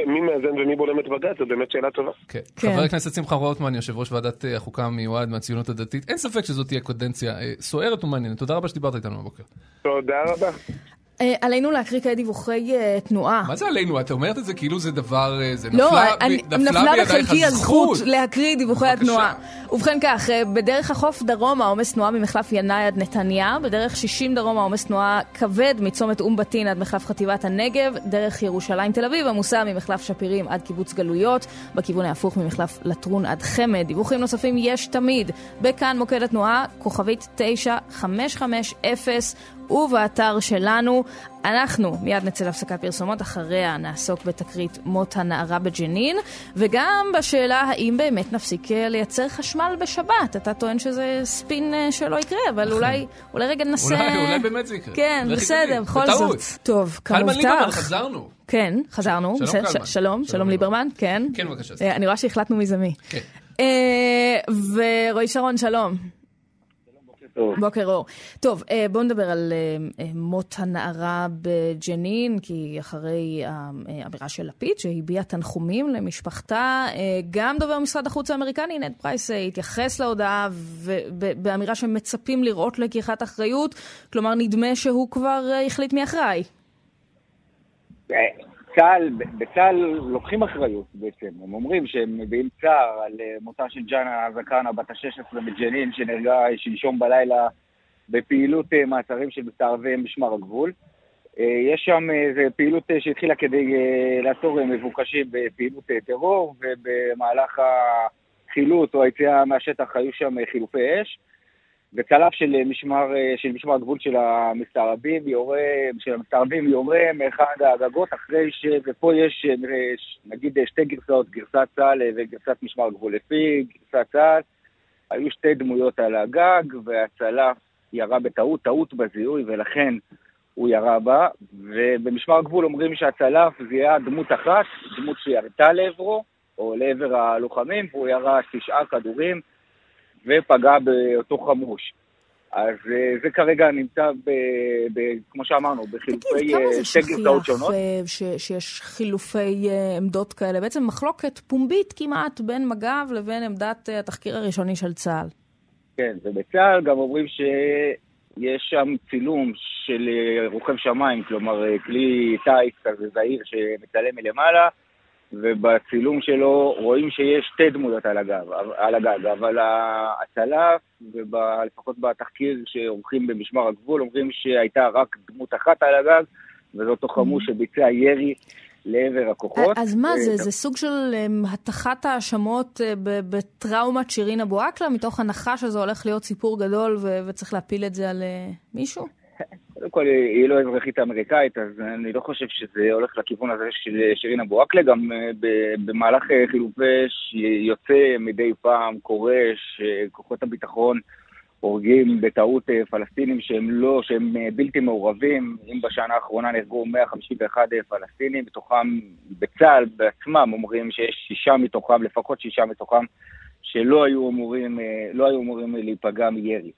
מי מאזן ומי בולם את בג"ץ, זו באמת שאלה טובה. כן. כן. חבר הכנסת שמחה רוטמן, יושב ראש ועדת אה, החוקה המיועד מהציונות הדתית, אין ספק שזאת תהיה קודנציה אה, סוערת ומעניינת. תודה רבה שדיברת איתנו הבוקר. תודה רבה. אה, עלינו להקריא כעת דיווחי אה, תנועה. מה זה עלינו? את אומרת את זה כאילו זה דבר... אה, זה לא, נפלה אני, ב- נפלה בידייך בחלקי הזכות להקריא דיווחי בבקשה. התנועה. ובכן כך, אה, בדרך החוף דרומה עומס תנועה ממחלף ינאי עד נתניה, בדרך 60 דרומה עומס תנועה כבד מצומת אום בטין עד מחלף חטיבת הנגב, דרך ירושלים תל אביב עמוסה ממחלף שפירים עד קיבוץ גלויות, בכיוון ההפוך ממחלף לטרון עד חמד. דיווחים נוספים יש תמיד, בכאן מוקד התנועה, כוכבית 9550 ובאתר שלנו. אנחנו מיד נצא להפסקת פרסומות, אחריה נעסוק בתקרית מות הנערה בג'נין, וגם בשאלה האם באמת נפסיק אה, לייצר חשמל בשבת. אתה טוען שזה ספין אה, שלא יקרה, אבל אולי, אולי רגע ננסה... אולי, אולי באמת זה יקרה. כן, בסדר. בכל. זאת. טוב, קלמן ליברמן, כמובטח. חזרנו. כן, חזרנו. שלום, קלמן. שלום, שלום, ליברמן, כן. כן, בבקשה. אה, אני רואה שהחלטנו מי זה מי. כן. ורועי שרון, שלום. טוב. בוקר אור. טוב, אה, בואו נדבר על אה, אה, מות הנערה בג'נין, כי אחרי האמירה של לפיד, שהביע תנחומים למשפחתה, גם דובר משרד החוץ האמריקני, נד פרייס, התייחס להודעה באמירה שמצפים לראות לקיחת אחריות, כלומר נדמה שהוא כבר החליט מי אחראי. צה"ל, בצה"ל לוקחים אחריות בעצם. הם אומרים שהם מביעים צער על אה, מותה של ג'אנה זקרנה, בת ה-16 בג'נין, שנהרגה שלשום בלילה בפעילות אה, מעצרים של מסתערבי משמר הגבול. אה, יש שם איזו פעילות שהתחילה כדי לעצור מבוקשים בפעילות טרור, ובמהלך החילוט או היציאה מהשטח היו שם חילופי אש. וצלף של משמר, אה, של משמר הגבול של המסתערבים יורה, של המסתערבים יורה מאחד הגגות אחרי ש... ופה יש אה, נגיד אה, שתי גרסאות, גרסת צה"ל אה, וגרסת משמר הגבול. לפי גרסת צה"ל היו שתי דמויות על הגג והצלף ירה בטעות, טעות בזיהוי ולכן הוא ירה בה, ובמשמר הגבול אומרים שהצלף זיהה דמות אחת, דמות שירתה לעברו או לעבר הלוחמים והוא ירה תשעה כדורים ופגע באותו חמוש. אז אה, זה כרגע נמצא, ב, ב, כמו שאמרנו, בחילופי תגיד, כמה אה, זה שתי גרסאות שונות. אה, ש- שיש חילופי עמדות כאלה? בעצם מחלוקת פומבית כמעט בין מג"ב לבין עמדת התחקיר הראשוני של צה"ל. כן, ובצה"ל גם אומרים שיש שם צילום של רוכב שמיים, כלומר כלי טיס כזה זעיר שמצלם מלמעלה, ובצילום שלו רואים שיש שתי דמויות על הגג, על הגג אבל הצלף, ולפחות בתחקיר שעורכים במשמר הגבול, אומרים שהייתה רק דמות אחת על הגג, וזה אותו חמוש שביצע ירי לעבר הכוחות. אז מה אה, זה? זה סוג של אמ, הטחת האשמות אה, בטראומת שירין אבו עקלה, מתוך הנחה שזה הולך להיות סיפור גדול ו- וצריך להפיל את זה על אה, מישהו? קודם כל, היא לא אזרחית אמריקאית, אז אני לא חושב שזה הולך לכיוון הזה של שירין אבו עקלה. גם אה, במהלך אה, חילופי אש יוצא מדי פעם, קורה שכוחות הביטחון הורגים בטעות אה, פלסטינים שהם לא, שהם אה, בלתי מעורבים. אם בשנה האחרונה נהרגו 151 פלסטינים, מתוכם בצה"ל בעצמם אומרים שיש שישה מתוכם, לפחות שישה מתוכם, שלא היו אמורים, אה, לא היו אמורים להיפגע מירי.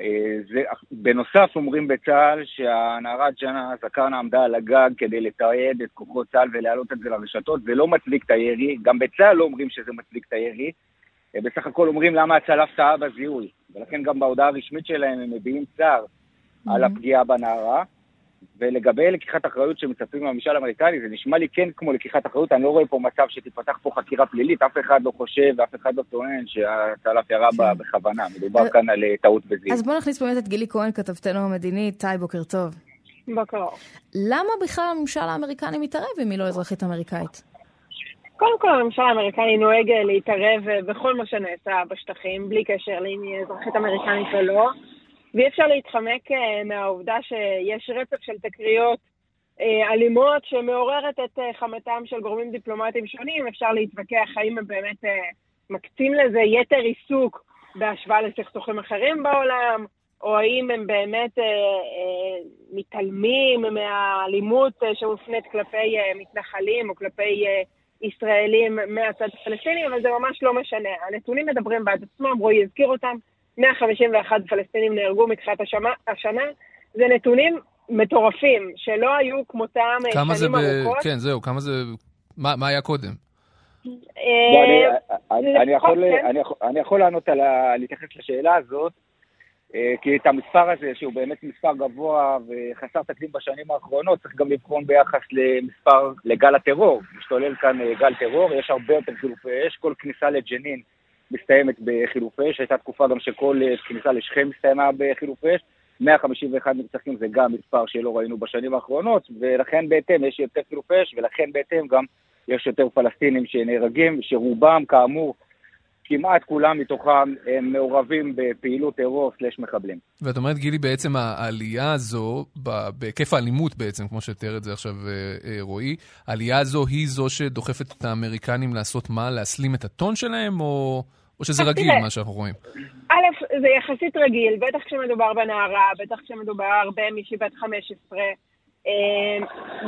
אה, זה, בנוסף אומרים בצה"ל שהנערה ג'אנה זקרנה עמדה על הגג כדי לתעד את כוחות צה"ל ולהעלות את זה לרשתות, זה לא מצדיק את הירי, גם בצה"ל לא אומרים שזה מצדיק את הירי, אה, בסך הכל אומרים למה הצלף טעה בזיהוי, ולכן גם בהודעה הרשמית שלהם הם מביעים צער על הפגיעה בנערה, ולגבי לקיחת אחריות שמצפים מהממשל האמריקני, זה נשמע לי כן כמו לקיחת אחריות, אני לא רואה פה מצב שתיפתח פה חקירה פלילית, אף אחד לא חושב ואף אחד לא טוען שהצלף ירה בה בכוונה, מדובר אז- כאן על אה, טעות בזיהוי. אז בואו נכניס באמת את גילי כהן, כתבתנו המדינית. היי, בוקר טוב. בוקר. למה בכלל הממשל האמריקני מתערב אם היא לא אזרחית אמריקאית? קודם כל, הממשל האמריקני נוהג אה, להתערב אה, בכל מה שנעשה בשטחים, בלי קשר לאם היא אזרחית אמריקנית או לא, ואי אפשר להתחמק אה, מהעובדה שיש רצף של תקריות אה, אלימות שמעוררת את אה, חמתם של גורמים דיפלומטיים שונים. אפשר להתווכח האם הם באמת מקצים לזה יתר עיסוק בהשוואה לסכסוכים אחרים בעולם, או האם הם באמת מתעלמים מהאלימות שמופנית כלפי מתנחלים או כלפי ישראלים מהצד הפלסטיני, אבל זה ממש לא משנה. הנתונים מדברים בעד עצמם, רועי הזכיר אותם, 151 פלסטינים נהרגו מתחילת השמה, השנה. זה נתונים מטורפים, שלא היו כמותם אה, כמה זה שנים ב... ארוכות. כן, זהו, כמה זה... מה מה היה קודם? יכול- אני יכול לענות על ה... להתייחס לשאלה הזאת. אה, כי את המספר הזה, שהוא באמת מספר גבוה וחסר תקדים בשנים האחרונות, צריך גם לבחון ביחס למספר, לגל הטרור. משתולל כאן אה, גל טרור, יש הרבה יותר חילופי אש, כל כניסה לג'נין מסתיימת בחילופי אש, הייתה תקופה גם שכל אה, כניסה לשכם הסתיימה בחילופי אש. 151 נרצחים זה גם מספר שלא ראינו בשנים האחרונות, ולכן בהתאם יש יותר חילופי אש, ולכן בהתאם גם יש יותר פלסטינים שנהרגים, שרובם כאמור כמעט כולם מתוכם הם מעורבים בפעילות טרור סלש מחבלים. ואת אומרת, גילי, בעצם העלייה הזו, בהיקף האלימות בעצם, כמו שתיאר את זה עכשיו אה, אה, רועי, העלייה הזו היא זו שדוחפת את האמריקנים לעשות מה? להסלים את הטון שלהם, או, או שזה רגיל, מה שאנחנו רואים? א', זה יחסית רגיל, בטח כשמדובר בנערה, בטח כשמדובר במישהי בת 15.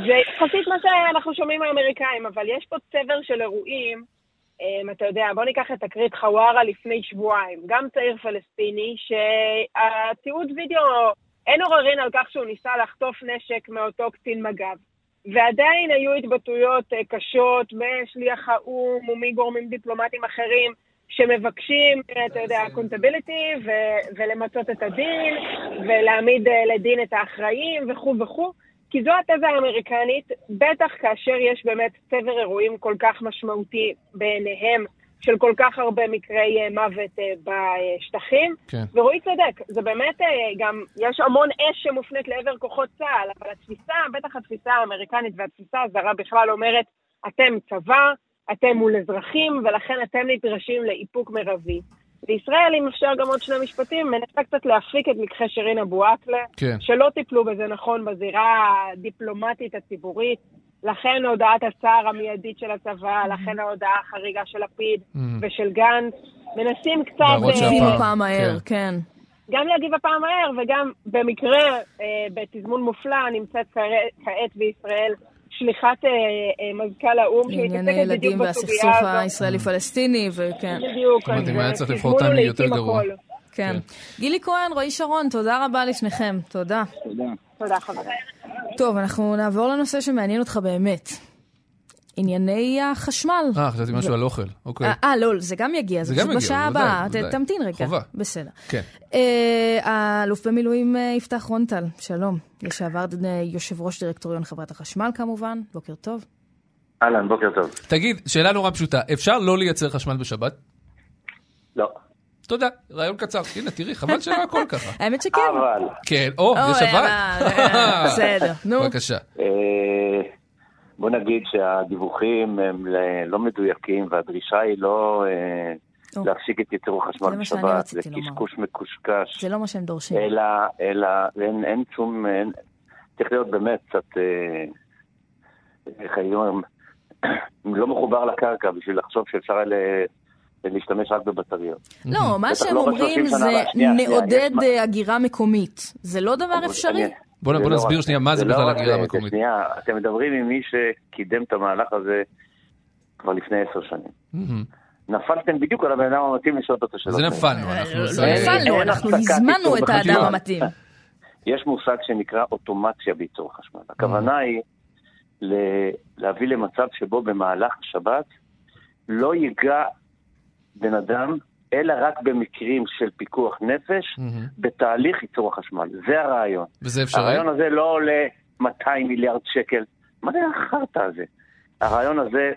זה יחסית מה שאנחנו שומעים מהאמריקאים, אבל יש פה צבר של אירועים. Um, אתה יודע, בוא ניקח את תקרית חווארה לפני שבועיים. גם צעיר פלסטיני שהתיעוד וידאו, אין עוררין על כך שהוא ניסה לחטוף נשק מאותו קצין מג"ב. ועדיין היו התבטאויות uh, קשות משליח האו"ם ומגורמים דיפלומטיים אחרים שמבקשים, uh, אתה יודע, קונטביליטי ולמצות את הדין ולהעמיד uh, לדין את האחראים וכו' וכו'. כי זו התזה האמריקנית, בטח כאשר יש באמת צבר אירועים כל כך משמעותי בעיניהם של כל כך הרבה מקרי אה, מוות אה, בשטחים. כן. ורועי צודק, זה באמת אה, גם, יש המון אש שמופנית לעבר כוחות צה"ל, אבל התפיסה, בטח התפיסה האמריקנית והתפיסה הזרה בכלל אומרת, אתם צבא, אתם מול אזרחים, ולכן אתם נדרשים לאיפוק מרבי. בישראל, אם אפשר גם עוד שני משפטים, מנסה קצת להפיק את לקחי שירין אבו עקלה, כן. שלא טיפלו בזה נכון בזירה הדיפלומטית הציבורית. לכן הודעת הצער המיידית של הצבא, mm-hmm. לכן ההודעה החריגה של לפיד mm-hmm. ושל גנץ. מנסים קצת... להגיב הפעם מהר, כן. כן. גם להגיב הפעם מהר, וגם במקרה, אה, בתזמון מופלא, נמצאת כעת בישראל שליחת אה, אה, מזכ"ל האו"ם, שמתעסקת בדיוק בסוגיה הזאת. לענייני ילדים והסכסוך הישראלי-פלסטיני, וכן. בדיוק. זאת אומרת, אם היה צריך לבחור אותם יותר גרוע. כן. כן. גילי כהן, רועי שרון, תודה רבה לפניכם. תודה. תודה. תודה, חברים. טוב, אנחנו נעבור לנושא שמעניין אותך באמת. ענייני החשמל. אה, חשבתי משהו על אוכל, אוקיי. אה, אה, לא, זה גם יגיע, זה גם יגיע, בשעה הבאה. תמתין רגע. חובה. בסדר. כן. אה, האלוף במילואים אה, יפתח רונטל, שלום. לשעבר יושב ראש דירקטוריון חברת החשמל כמובן, בוקר טוב. אהלן, בוקר טוב. תגיד, שאלה נורא פשוטה, אפשר לא לייצר חשמל בשבת? לא. תודה, רעיון קצר. הנה, תראי, חבל שלא הכל ככה. האמת שכן. אבל... כן, או, יש אבל. בסדר, נו. בבקשה. בוא נגיד שהדיווחים הם לא מדויקים והדרישה היא לא אה, להפסיק את ייצור החשמל בשבת, זה קשקוש מקושקש. זה לא מה שהם דורשים. אלא, אלא אין, אין שום, אין, צריך להיות באמת קצת, אה, איך היום, לא מחובר לקרקע בשביל לחשוב שאפשר להשתמש רק בבטריות. לא, מה שהם לא אומרים זה נעודד הגירה מקומית. זה לא דבר אפשרי? בוא לא נסביר שנייה מה זה בכלל לא הגירה מקומית. שנייה, אתם מדברים עם מי שקידם את המהלך הזה כבר לפני עשר שנים. נפלתם בדיוק על הבן אדם המתאים לשאול אותו שאלות. זה נפלנו, אנחנו... לא נפלנו, אנחנו הזמנו את האדם המתאים. יש מושג שנקרא אוטומציה בייצור חשמל. הכוונה היא להביא למצב שבו במהלך השבת לא ייגע בן אדם אלא רק במקרים של פיקוח נפש, mm-hmm. בתהליך ייצור החשמל. זה הרעיון. וזה אפשרי? הרעיון הזה לא עולה 200 מיליארד שקל. מה זה החרטא הזה? הרעיון הזה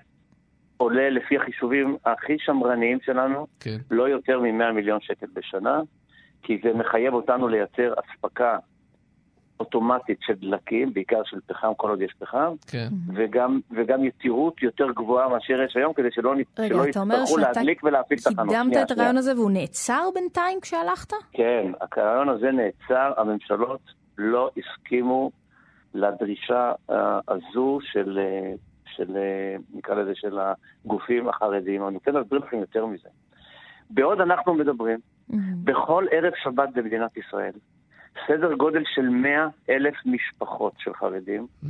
עולה לפי החישובים הכי שמרניים שלנו, כן. לא יותר מ-100 מיליון שקל בשנה, כי זה מחייב אותנו לייצר אספקה אוטומטית של דלקים, בעיקר של פחם, כל עוד יש פחם, כן. וגם, וגם יתירות יותר גבוהה מאשר יש היום, כדי שלא, רגע, שלא יצטרכו להדליק ולהפעיל תחנות. רגע, אתה אומר שאתה קידמת את הרעיון הזה והוא נעצר בינתיים כשהלכת? כן, הרעיון הזה נעצר, הממשלות לא הסכימו לדרישה uh, הזו של, uh, של uh, נקרא לזה, של הגופים החרדיים. אני רוצה להסביר לכם יותר מזה. בעוד אנחנו מדברים, mm-hmm. בכל ערב שבת במדינת ישראל, סדר גודל של 100 אלף משפחות של חרדים, mm-hmm.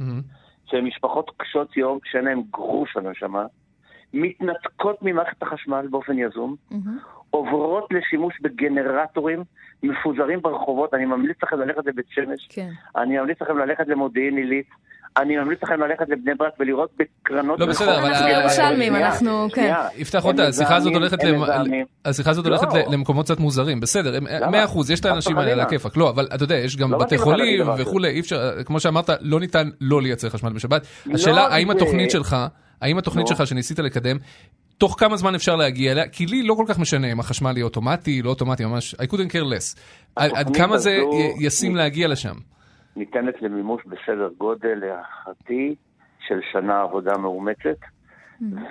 שהן משפחות קשות יום, שאין להן גרוש על הנשמה, מתנתקות ממערכת החשמל באופן יזום, mm-hmm. עוברות לשימוש בגנרטורים מפוזרים ברחובות. אני ממליץ לכם ללכת לבית שמש, כן. אני ממליץ לכם ללכת למודיעין עילית. אני ממליץ לכם ללכת לבני ברק ולראות בקרנות... לא, בסדר, אבל- אנחנו ירושלמים, אנחנו, כן. יפתח אותה, השיחה הזאת הולכת. השיחה הזאת לא. הולכת למקומות קצת מוזרים, בסדר, הם- למה? מאה אחוז, יש את חס האנשים האלה על. הכיפאק, לא, אבל אתה יודע, יש גם לא בתי חולים. וכולי, אי אפשר, כמו שאמרת, לא ניתן לא לייצר חשמל בשבת. לא השאלה, האם התוכנית שלך, האם התוכנית. שלך שניסית לקדם, תוך כמה זמן אפשר להגיע אליה? כי לי לא כל כך משנה אם החשמל יהיה אוטומטי, לא אוטומטי, ממש, I couldn't care less. עד- כמה זה ישים להגיע לשם? ניתנת למימוש בסדר גודל להערכתי של שנה עבודה מאומצת,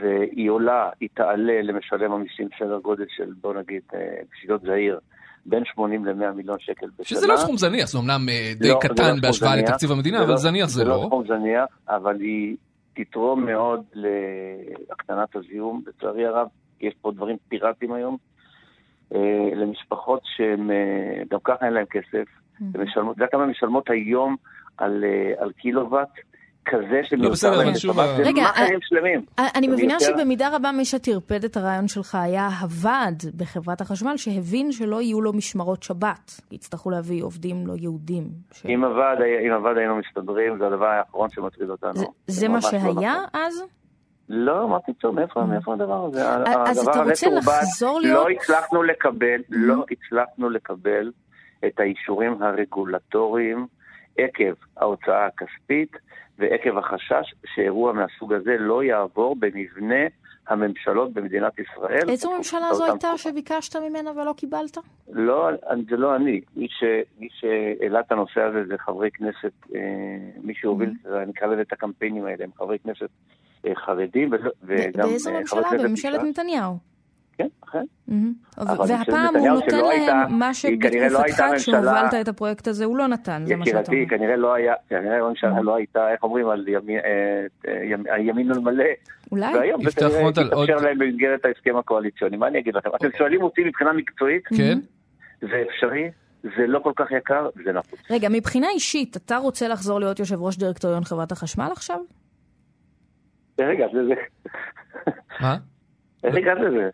והיא עולה, היא תעלה למשלם המיסים סדר גודל של, בוא נגיד, אה, בשבילות זעיר, בין 80 ל-100 מיליון שקל בשנה. שזה לא סכום זניח, זה אמנם אה, די לא, זה לא קטן סכום בהשוואה זניח. לתקציב המדינה, זה אבל לא- זניח זה זה לא לא. סכום זניח, אבל היא תתרום מאוד להקטנת הזיהום, לצערי הרב, יש פה דברים פיראטיים היום, אה, למשפחות שהן, אה, גם ככה אין להן כסף, משלמות, אתה יודע כמה משלמות היום על, אה, על קילוואט? כזה לא, אבל להם שוב, בשבת, זה רגע, מאכערים אה, שלמים. אני מבינה יותר- שבמידה רבה מי שטרפד את הרעיון שלך היה הוועד בחברת החשמל, שהבין שלא יהיו לו משמרות שבת. יצטרכו להביא עובדים לא יהודים. ש- אם הוועד היינו מסתדרים, זה הדבר האחרון שמטריד אותנו. זה- זה מה לא שהיה נכון. אז? לא, מה פתאום, מאיפה מאיפה הדבר הזה? אז הדבר אתה רוצה. לחזור להיות- לא הצלחנו לקבל, לא הצלחנו לקבל את האישורים הרגולטוריים עקב ההוצאה הכספית ועקב החשש שאירוע מהסוג הזה לא יעבור במבנה הממשלות במדינת ישראל. איזו ממשלה זו הייתה. שביקשת ממנה ולא קיבלת? לא, זה לא אני. מי, ש, מי שהעלה את הנושא הזה זה חברי כנסת, אה, מי שהוביל, Mm-hmm. אני אקרא לזה את הקמפיינים האלה, הם חברי כנסת אה, חרדים, וגם באיזו אה, ממשלה? בממשלת מש"ס. נתניהו. כן, אכן. והפעם הוא נותן שלא הייתה- להם מה לא שבתקופתך הייתה כשהובלת את הפרויקט הזה הוא לא נתן, זה מה שאתה יקירתי, אומר. כנראה לא היה, כנראה הממשלה לא הייתה, איך אומרים, על ימין, אה, אה, ימ- הימין על מלא. אולי? והיום זה יפתח כנראה להם במסגרת ההסכם הקואליציוני. מה אני אגיד לכם? אתם שואלים אותי מבחינה מקצועית, כן? זה אפשרי, זה לא כל כך יקר, זה נחוץ. רגע, מבחינה אישית, אתה רוצה לחזור להיות יושב ראש דירקטוריון חברת החשמל עכשיו? רגע, זה זה. מה? איך הגעת לזה?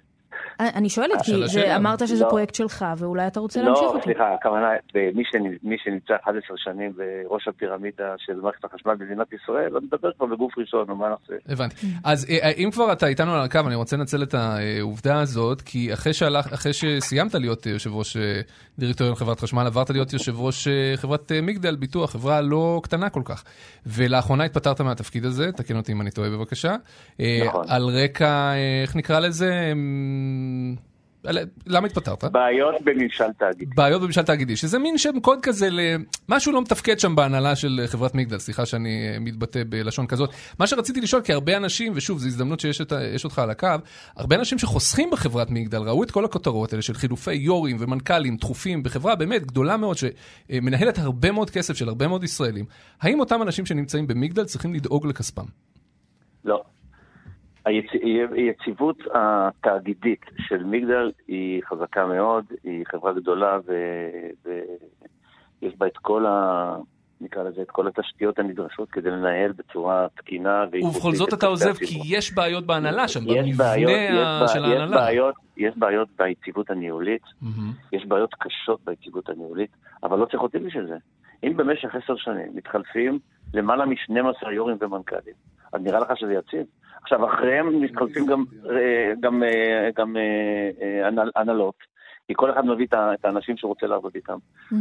אה, אני שואלת, כי זה- שאלה. אמרת שזה לא. פרויקט שלך, ואולי אתה רוצה להמשיך לא, אותו. סליחה, הכוונה, מי שנ- מי שנמצא 11 שנים בראש הפירמידה של מערכת החשמל במדינת ישראל, לא מדבר כבר בגוף ראשון, מה נעשה? הבנתי. אז אה, אם כבר אתה איתנו על הקו, אני רוצה לנצל את העובדה הזאת, כי אחרי, שהלך, אחרי שסיימת להיות אה, יושב ראש אה, דירקטוריון חברת חשמל, עברת להיות יושב ראש אה, חברת אה, מגדל ביטוח, חברה לא קטנה כל כך. ולאחרונה התפטרת מהתפקיד הזה, תקן אותי אם אני טועה בבקשה. אה, נכון. על רקע, אה, איך נקרא לזה? אמ, למה התפטרת? בעיות בממשל תאגידי. בעיות בממשל תאגידי, שזה מין שם קוד כזה למשהו לא מתפקד שם בהנהלה של חברת מגדל, סליחה שאני אה, מתבטא בלשון כזאת. מה שרציתי לשאול, כי הרבה אנשים, ושוב, זו הזדמנות שיש את, אותך על הקו, הרבה אנשים שחוסכים בחברת מגדל ראו את כל הכותרות האלה של חילופי יו"רים ומנכ"לים תכופים בחברה באמת גדולה מאוד, שמנהלת הרבה מאוד כסף של הרבה מאוד ישראלים. האם אותם אנשים שנמצאים במגדל צריכים לדאוג לכספם? לא. היצ... היציבות התאגידית של מגדל היא חזקה מאוד, היא חברה גדולה ויש ו... בה את כל ה... נקרא לזה, את כל התשתיות הנדרשות כדי לנהל בצורה תקינה. ובכל זאת את אתה עוזב. כי יש בעיות בהנהלה שם, במבנה של יש, ההנהלה. בעיות, יש בעיות ביציבות הניהולית. יש בעיות קשות ביציבות הניהולית, אבל לא צריך אותי בשביל זה. אם במשך עשר שנים מתחלפים למעלה מ-12 יו"רים ומנכ"לים, אז נראה לך שזה יציב? עכשיו, אחריהם מתחלפים גם, אה, גם, אה, גם אה, אה, הנהלות, כי כל אחד מביא את האנשים שהוא רוצה לעבוד איתם.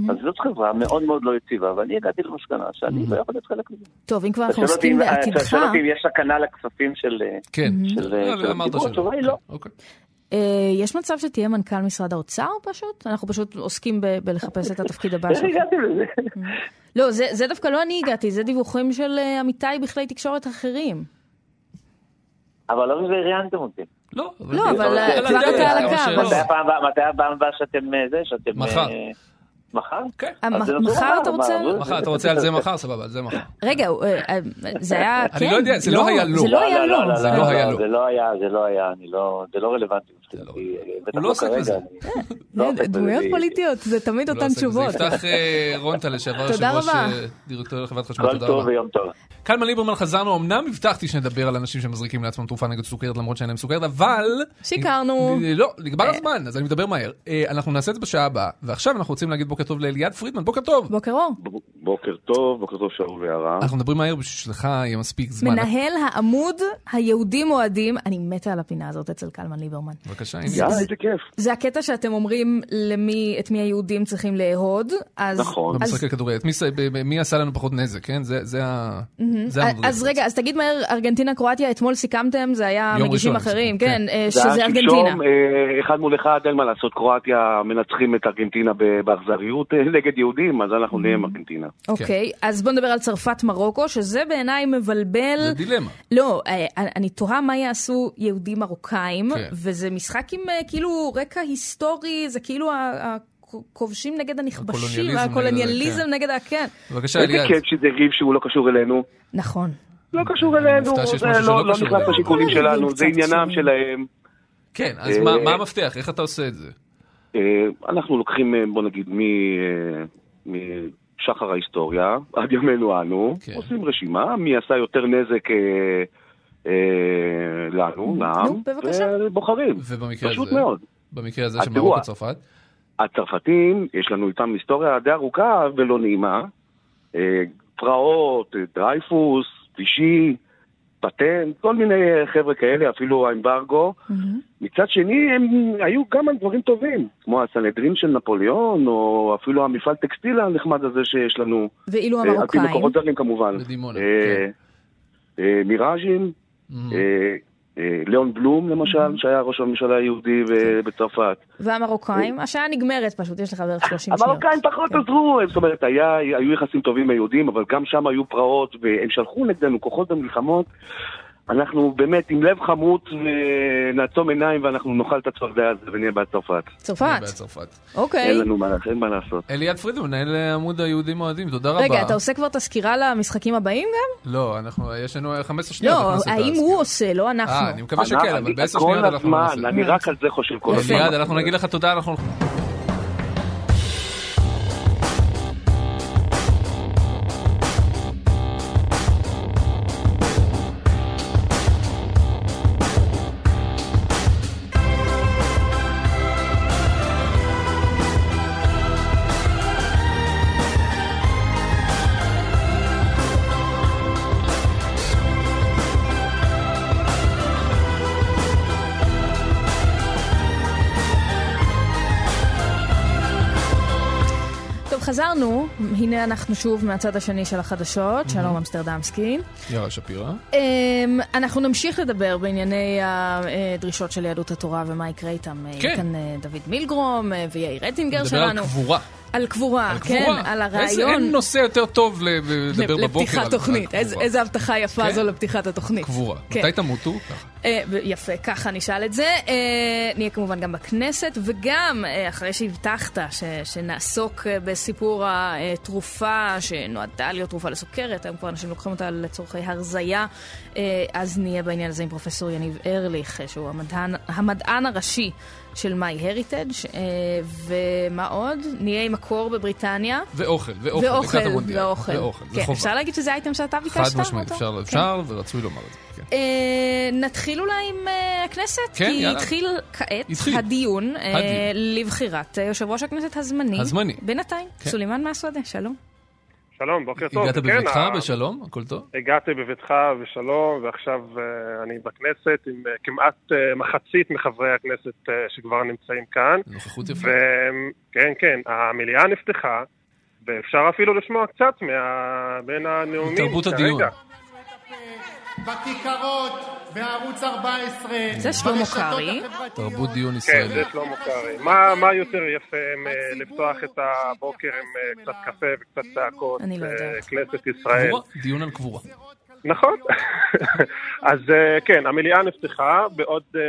אז זאת חברה מאוד מאוד לא יציבה, ואני הגעתי למסקנה שאני לא יכול להיות חלק מזה. טוב, אם כבר אנחנו עוסקים אם- אתה בעתידך, שואל אותי אם יש סכנה לכספים של... כן, של- של אמרת? שלא. התשובה היא לא. אוקיי. יש מצב שתהיה מנכ"ל משרד האוצר פשוט? אנחנו פשוט עוסקים ב- בלחפש את התפקיד הבא איך שלך. הגעתי לזה? לא, זה זה דווקא לא אני הגעתי, זה דיווחים של אה, עמיתי בכלי תקשורת אחרים. אבל לא מזה ראיינתם אותי. לא, לא, אבל, אה, על הקו, מתי הפעם הבאה- שאתם אה, זה, שאתם... מחר. אה, מחר? כן. אה, מחר אתה רוצה? מחר, אתה רוצה על זה מחר? סבבה, על זה מחר. רגע, זה היה, כן. אני לא יודע, זה לא היה לא. זה לא היה לא. זה לא היה לא. זה לא היה, זה לא היה, אני לא, זה לא רלוונטי. מבחינתי, בטח הוא לא עוסק בזה. אני לא עוסק בזה, דמויות זה- פוליטיות, זה תמיד לא אותן. תשובות. יפתח אה, רונטה לשעבר יושב תודה ראש רבה. אה, דירקטוריון חברת חשמל, כל תודה טוב רבה. ויום טוב. קלמן ליברמן חזרנו, אמנם הבטחתי שנדבר על אנשים שמזריקים לעצמם תרופה נגד סוכרת למרות שאין להם סוכרת, אבל... שיקרנו. לא, נגמר הזמן, אז אני מדבר מהר. אה, אנחנו נעשה את זה בשעה הבאה, ועכשיו אנחנו רוצים להגיד בוקר טוב לאליעד פרידמן, בוקר טוב. בוקר אור. בוקר טוב, בוקר טוב שאול ויערה. אנחנו מדברים מהר בשביל שלך יהיה מספיק זמן. מנהל העמוד היהודים אוהדים, אני מתה על הפינה הזאת אצל קלמן ליברמן. בבקשה, יאללה, הנה. איזה כיף. זה הקטע שאתם אומרים למי, את מי היהודים צריכים לאהוד, אז... נכון. אז- במשחקי כדורגל. את מי מי עשה לנו פחות נזק, כן? זה- זה ה... זה המדריך. אז רגע, אז תגיד מהר, ארגנטינה קרואטיה, אתמול סיכמתם, זה היה מגישים ראשון, אחרים, כן. כן, אה, שזה ארגנטינה. אה, אחד מול אחד, אין מה לעשות, קרואטיה מנצחים את ארגנטינה באכזריות אה, נגד יהודים, אז אנחנו נהיה עם ארגנטינה. אוקיי, אז בוא נדבר על צרפת מרוקו, שזה בעיניי מבלבל. זה דילמה. לא, אני תוהה מה יעשו יהודים מרוקאים, כן. וזה משחק עם אה, כאילו רקע היסטורי, זה כאילו הכובשים נגד הנכבשים, הקולוניאליזם נגד- ה... כן. בבקשה, איזה אליעד. כיף שזה ריב שהוא לא קשור אלינו. נכון. לא קשור אלינו, זה לא לא נכנס. לשיקולים כל שלנו, זה עניינם. שלהם. כן, אז אה, מה המפתח? איך אתה עושה את זה? אה, אנחנו לוקחים, בוא נגיד, מ- משחר ההיסטוריה עד ימינו אנו, כן. עושים רשימה, מי עשה יותר נזק אה, לנו, לעם. ובוחרים. ובמקרה פשוט הזה? מאוד. במקרה הזה של מרוקו צרפת? הצרפתים, יש לנו איתם היסטוריה די ארוכה ולא נעימה. אה, פרעות, אה, דרייפוס, וישי, פטנט, כל מיני אה, חבר'ה כאלה, אפילו האמברגו. מצד שני, הם היו גם על דברים טובים, כמו הסנהדרין של נפוליאון, או אפילו המפעל טקסטיל הנחמד הזה שיש לנו. ואילו אה, על פי המרוקאים, מקורות זרים כמובן. בדימונה, אה, כן. אה, מיראז'ים, אה, אה, ליאון בלום למשל, שהיה ראש הממשלה היהודי ב- בצרפת. והמרוקאים, השעה נגמרת פשוט, יש לך בערך 30 שניות. המרוקאים פחות כן. עזרו, זאת אומרת, היו יחסים טובים עם היהודים, אבל גם שם היו פרעות, והם שלחו נגדנו כוחות במלחמות. אנחנו באמת עם לב חמוץ ונעצום עיניים ואנחנו נאכל את הצפרדע הזה ונהיה בעד צרפת. צרפת. אוקיי. אין לנו מה, לעשות, אין מה לעשות. אליעד פרידמן, מנהל עמוד היהודים אוהדים, תודה רבה. רגע, אתה עושה כבר את הסקירה למשחקים הבאים גם? לא, אנחנו, יש לנו 15 שניות. לא, האם. הוא עושה, לא אנחנו. אה, אני מקווה שכן, אבל בעשר כל שניות אנחנו לא הזמן, נעשה. אני רק על זה חושב כל הזמן. אליעד, אנחנו נגיד לך תודה, אנחנו... אנחנו שוב מהצד השני של החדשות, שלום אמסטרדמסקי. יאללה שפירא. אמ, אנחנו נמשיך לדבר בענייני הדרישות של יהדות התורה ומה יקרה איתם. כן. כאן אה, דוד מילגרום אה, ויאיר רטינגר נדבר על שלנו. קבורה. על קבורה, על כן, קבורה. על איזה- הרעיון. אין נושא יותר טוב לדבר בבוקר. לפתיחת על- תוכנית, על איזה- קבורה. איזה הבטחה יפה כן. זו לפתיחת התוכנית. קבורה. כן. מתי תמותו? אה, יפה, ככה נשאל את זה. אה, נהיה כמובן גם בכנסת, וגם אה, אחרי שהבטחת ש- שנעסוק בסיפור התרופה שנועדה להיות תרופה לסוכרת, היום כבר אנשים לוקחים אותה לצורכי הרזייה, אה, אז נהיה בעניין הזה עם פרופסור יניב ארליך, שהוא המדען, המדען הראשי של מיי הריטג', ומה עוד? נהיה עם הקור בבריטניה. ואוכל, ואוכל, ואוכל. ואוכל. ואוכל, כן. אפשר להגיד שזה אייטם שאתה ביקשת? חד משמעית? אפשר, כן. אפשר ורצוי לומר את זה. כן. אה, נתחיל אולי עם אה, הכנסת, כן, כי יאללה. התחיל כעת התחיל. הדיון אה, הדיון. לבחירת אה, יושב ראש הכנסת הזמני. הזמני. בינתיים, כן. סולימאן מהשדה, שלום. שלום, בוקר טוב. הגעת כן, בביתך ה- בשלום? הכל טוב? הגעתי בבטחה בשלום, ועכשיו אה, אני בכנסת עם אה, כמעט אה, מחצית מחברי הכנסת שכבר נמצאים כאן. נוכחות יפה. וכן, כן, המליאה נפתחה, ואפשר אפילו לשמוע קצת מה... בין הנאומים תרבות הדיון. בכיכרות, בערוץ 14, זה שלמה קרעי. תרבות דיון כן, ישראלי. זה שלמה קרעי. מה, מה יותר יפה מ- לפתוח את הבוקר עם אה, קצת קפה וקצת צעקות? אני לא אה, יודעת. כנסת ישראל. קבורה, דיון על קבורה. נכון. אז אה, כן, המליאה נפתחה, בעוד אה,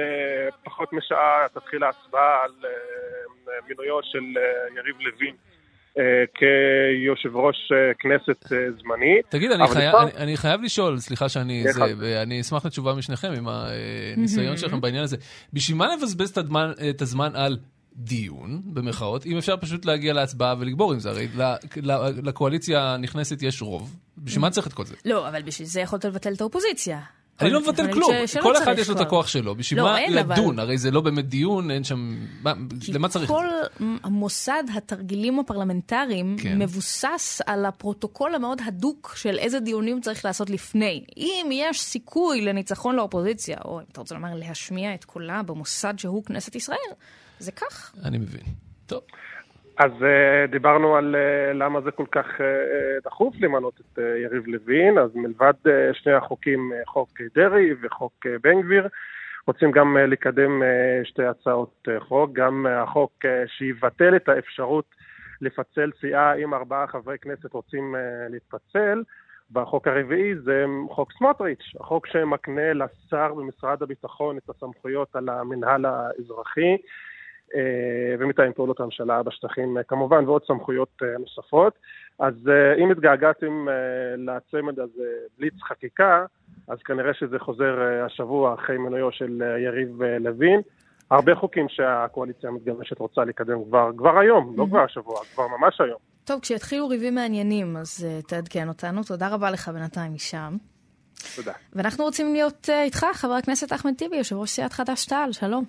פחות משעה תתחיל ההצבעה על אה, מינויו של אה, יריב לוין אה, כיושב ראש אה, כנסת אה, זמני. תגיד, אני, חי... כבר- אני, אני חייב לשאול, סליחה שאני כן, זה, ואני אשמח לתשובה משניכם עם הניסיון שלכם בעניין הזה. בשביל מה לבזבז את הזמן, את הזמן על דיון, במרכאות, אם אפשר פשוט להגיע להצבעה ולגבור עם זה, הרי לקואליציה הנכנסת יש רוב, בשביל מה צריך את כל זה? לא, אבל בשביל זה יכולת לבטל את האופוזיציה. אני לא מבטל כלום, כל אחד יש לו את. הכוח שלו, בשביל לא, מה לדון? הרי זה לא באמת דיון, אין שם, מה- למה צריך? כל מוסד התרגילים הפרלמנטריים כן. מבוסס על הפרוטוקול המאוד הדוק של איזה דיונים צריך לעשות לפני. אם יש סיכוי לניצחון לאופוזיציה, או אם אתה רוצה לומר להשמיע את קולה במוסד שהוא כנסת ישראל, זה כך. אני מבין. טוב. אז uh, דיברנו על uh, למה זה כל כך uh, דחוף למנות את יריב לוין, אז מלבד שני החוקים, חוק דרעי וחוק בן גביר, רוצים גם לקדם שתי הצעות חוק, גם החוק שיבטל את האפשרות לפצל סיעה אם ארבעה חברי כנסת רוצים להתפצל. בחוק הרביעי זה חוק סמוטריץ', החוק שמקנה לשר במשרד הביטחון את הסמכויות על המינהל האזרחי. אה, ומתאם פעולות הממשלה בשטחים אה, כמובן, ועוד סמכויות אה, נוספות. אז אם התגעגעתם לצמד הזה בליץ חקיקה, אז כנראה שזה חוזר השבוע אחרי מינויו של יריב לוין. הרבה חוקים שהקואליציה המתגבשת רוצה לקדם כבר, כבר היום, לא כבר השבוע, כבר ממש היום. טוב, כשיתחילו ריבים מעניינים, אז uh, תעדכן אותנו. תודה רבה לך בינתיים משם. תודה. ואנחנו רוצים להיות uh, איתך, חבר הכנסת אחמד טיבי, יושב ראש סיעת חד"ש-תע"ל, שלום.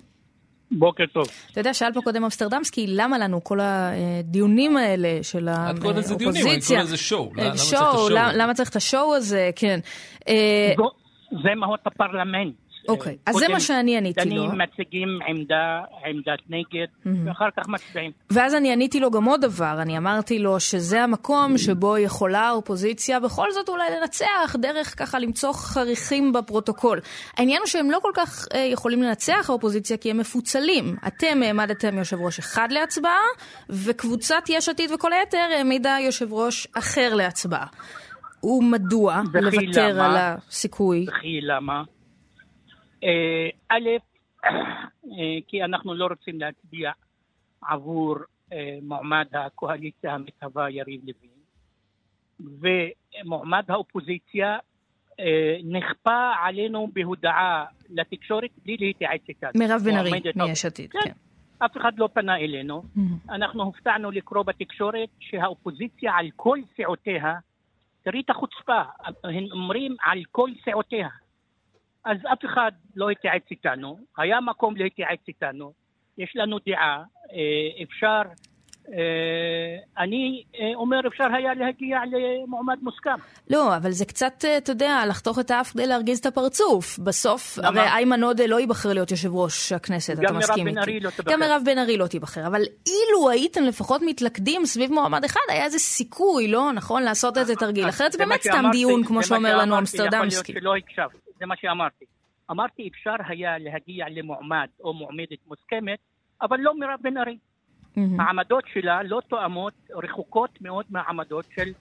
בוקר טוב. אתה יודע, שאל פה קודם אמסטרדמסקי, למה לנו כל הדיונים האלה של את קוראת לזה דיונים, אני האופוזיציה? קורא לזה שואו. למה אה, צריך את השואו? למה- למה צריך את השואו הזה? כן. אה, זה מהות הפרלמנט. אוקיי, אז זה מה שאני עניתי לו. דנים, מציגים עמדה, עמדת נגד, ואחר כך מצביעים. ואז אני עניתי לו גם עוד דבר, אני אמרתי לו שזה המקום שבו יכולה האופוזיציה בכל זאת אולי לנצח דרך ככה למצוא חריכים בפרוטוקול. העניין הוא שהם לא כל כך אה, יכולים לנצח האופוזיציה כי הם מפוצלים. אתם העמדתם יושב ראש אחד להצבעה, וקבוצת יש עתיד וכל היתר העמידה יושב ראש אחר להצבעה. ומדוע לוותר למה? על הסיכוי? וכי למה? אה, א', אה, כי אנחנו לא רוצים להצביע עבור אה, מועמד הקואליציה המתהווה יריב לוין, ומועמד האופוזיציה נכפה עלינו בהודעה לתקשורת בלי להתייעץ איתנו. מירב בן ארי, מיש עתיד, כן. אף אחד לא פנה אלינו. אנחנו הופתענו לקרוא בתקשורת שהאופוזיציה על כל סיעותיה, תראי את החוצפה, הם אומרים על כל סיעותיה. אז אף אחד לא התייעץ איתנו, היה מקום להתייעץ איתנו, יש לנו דעה, אה, אפשר, אה, אני אה, אומר אפשר היה להגיע למועמד מוסכם. לא, אבל זה קצת, אתה יודע, לחתוך את האף כדי להרגיז את הפרצוף. בסוף, למה? הרי איימן עודה לא ייבחר להיות יושב ראש הכנסת, גם אתה מירב מסכים בן איתי. ארי לא תיבחר. גם מירב בן ארי לא תיבחר. אבל אילו הייתם לפחות מתלכדים סביב מועמד אחד, היה איזה סיכוי, לא? נכון? לעשות איזה תרגיל. אחרת זה באמת סתם דיון, כמו שאומר לנו אמסטרדמסקי. יכול להיות שלא הקשבת, זה מה שאמרתי. אמרתי אפשר היה להגיע למועמד או מועמדת מוסכמת, אבל לא מירב בן ארי. העמדות שלה לא תואמות, רחוקות מאוד מהעמדות של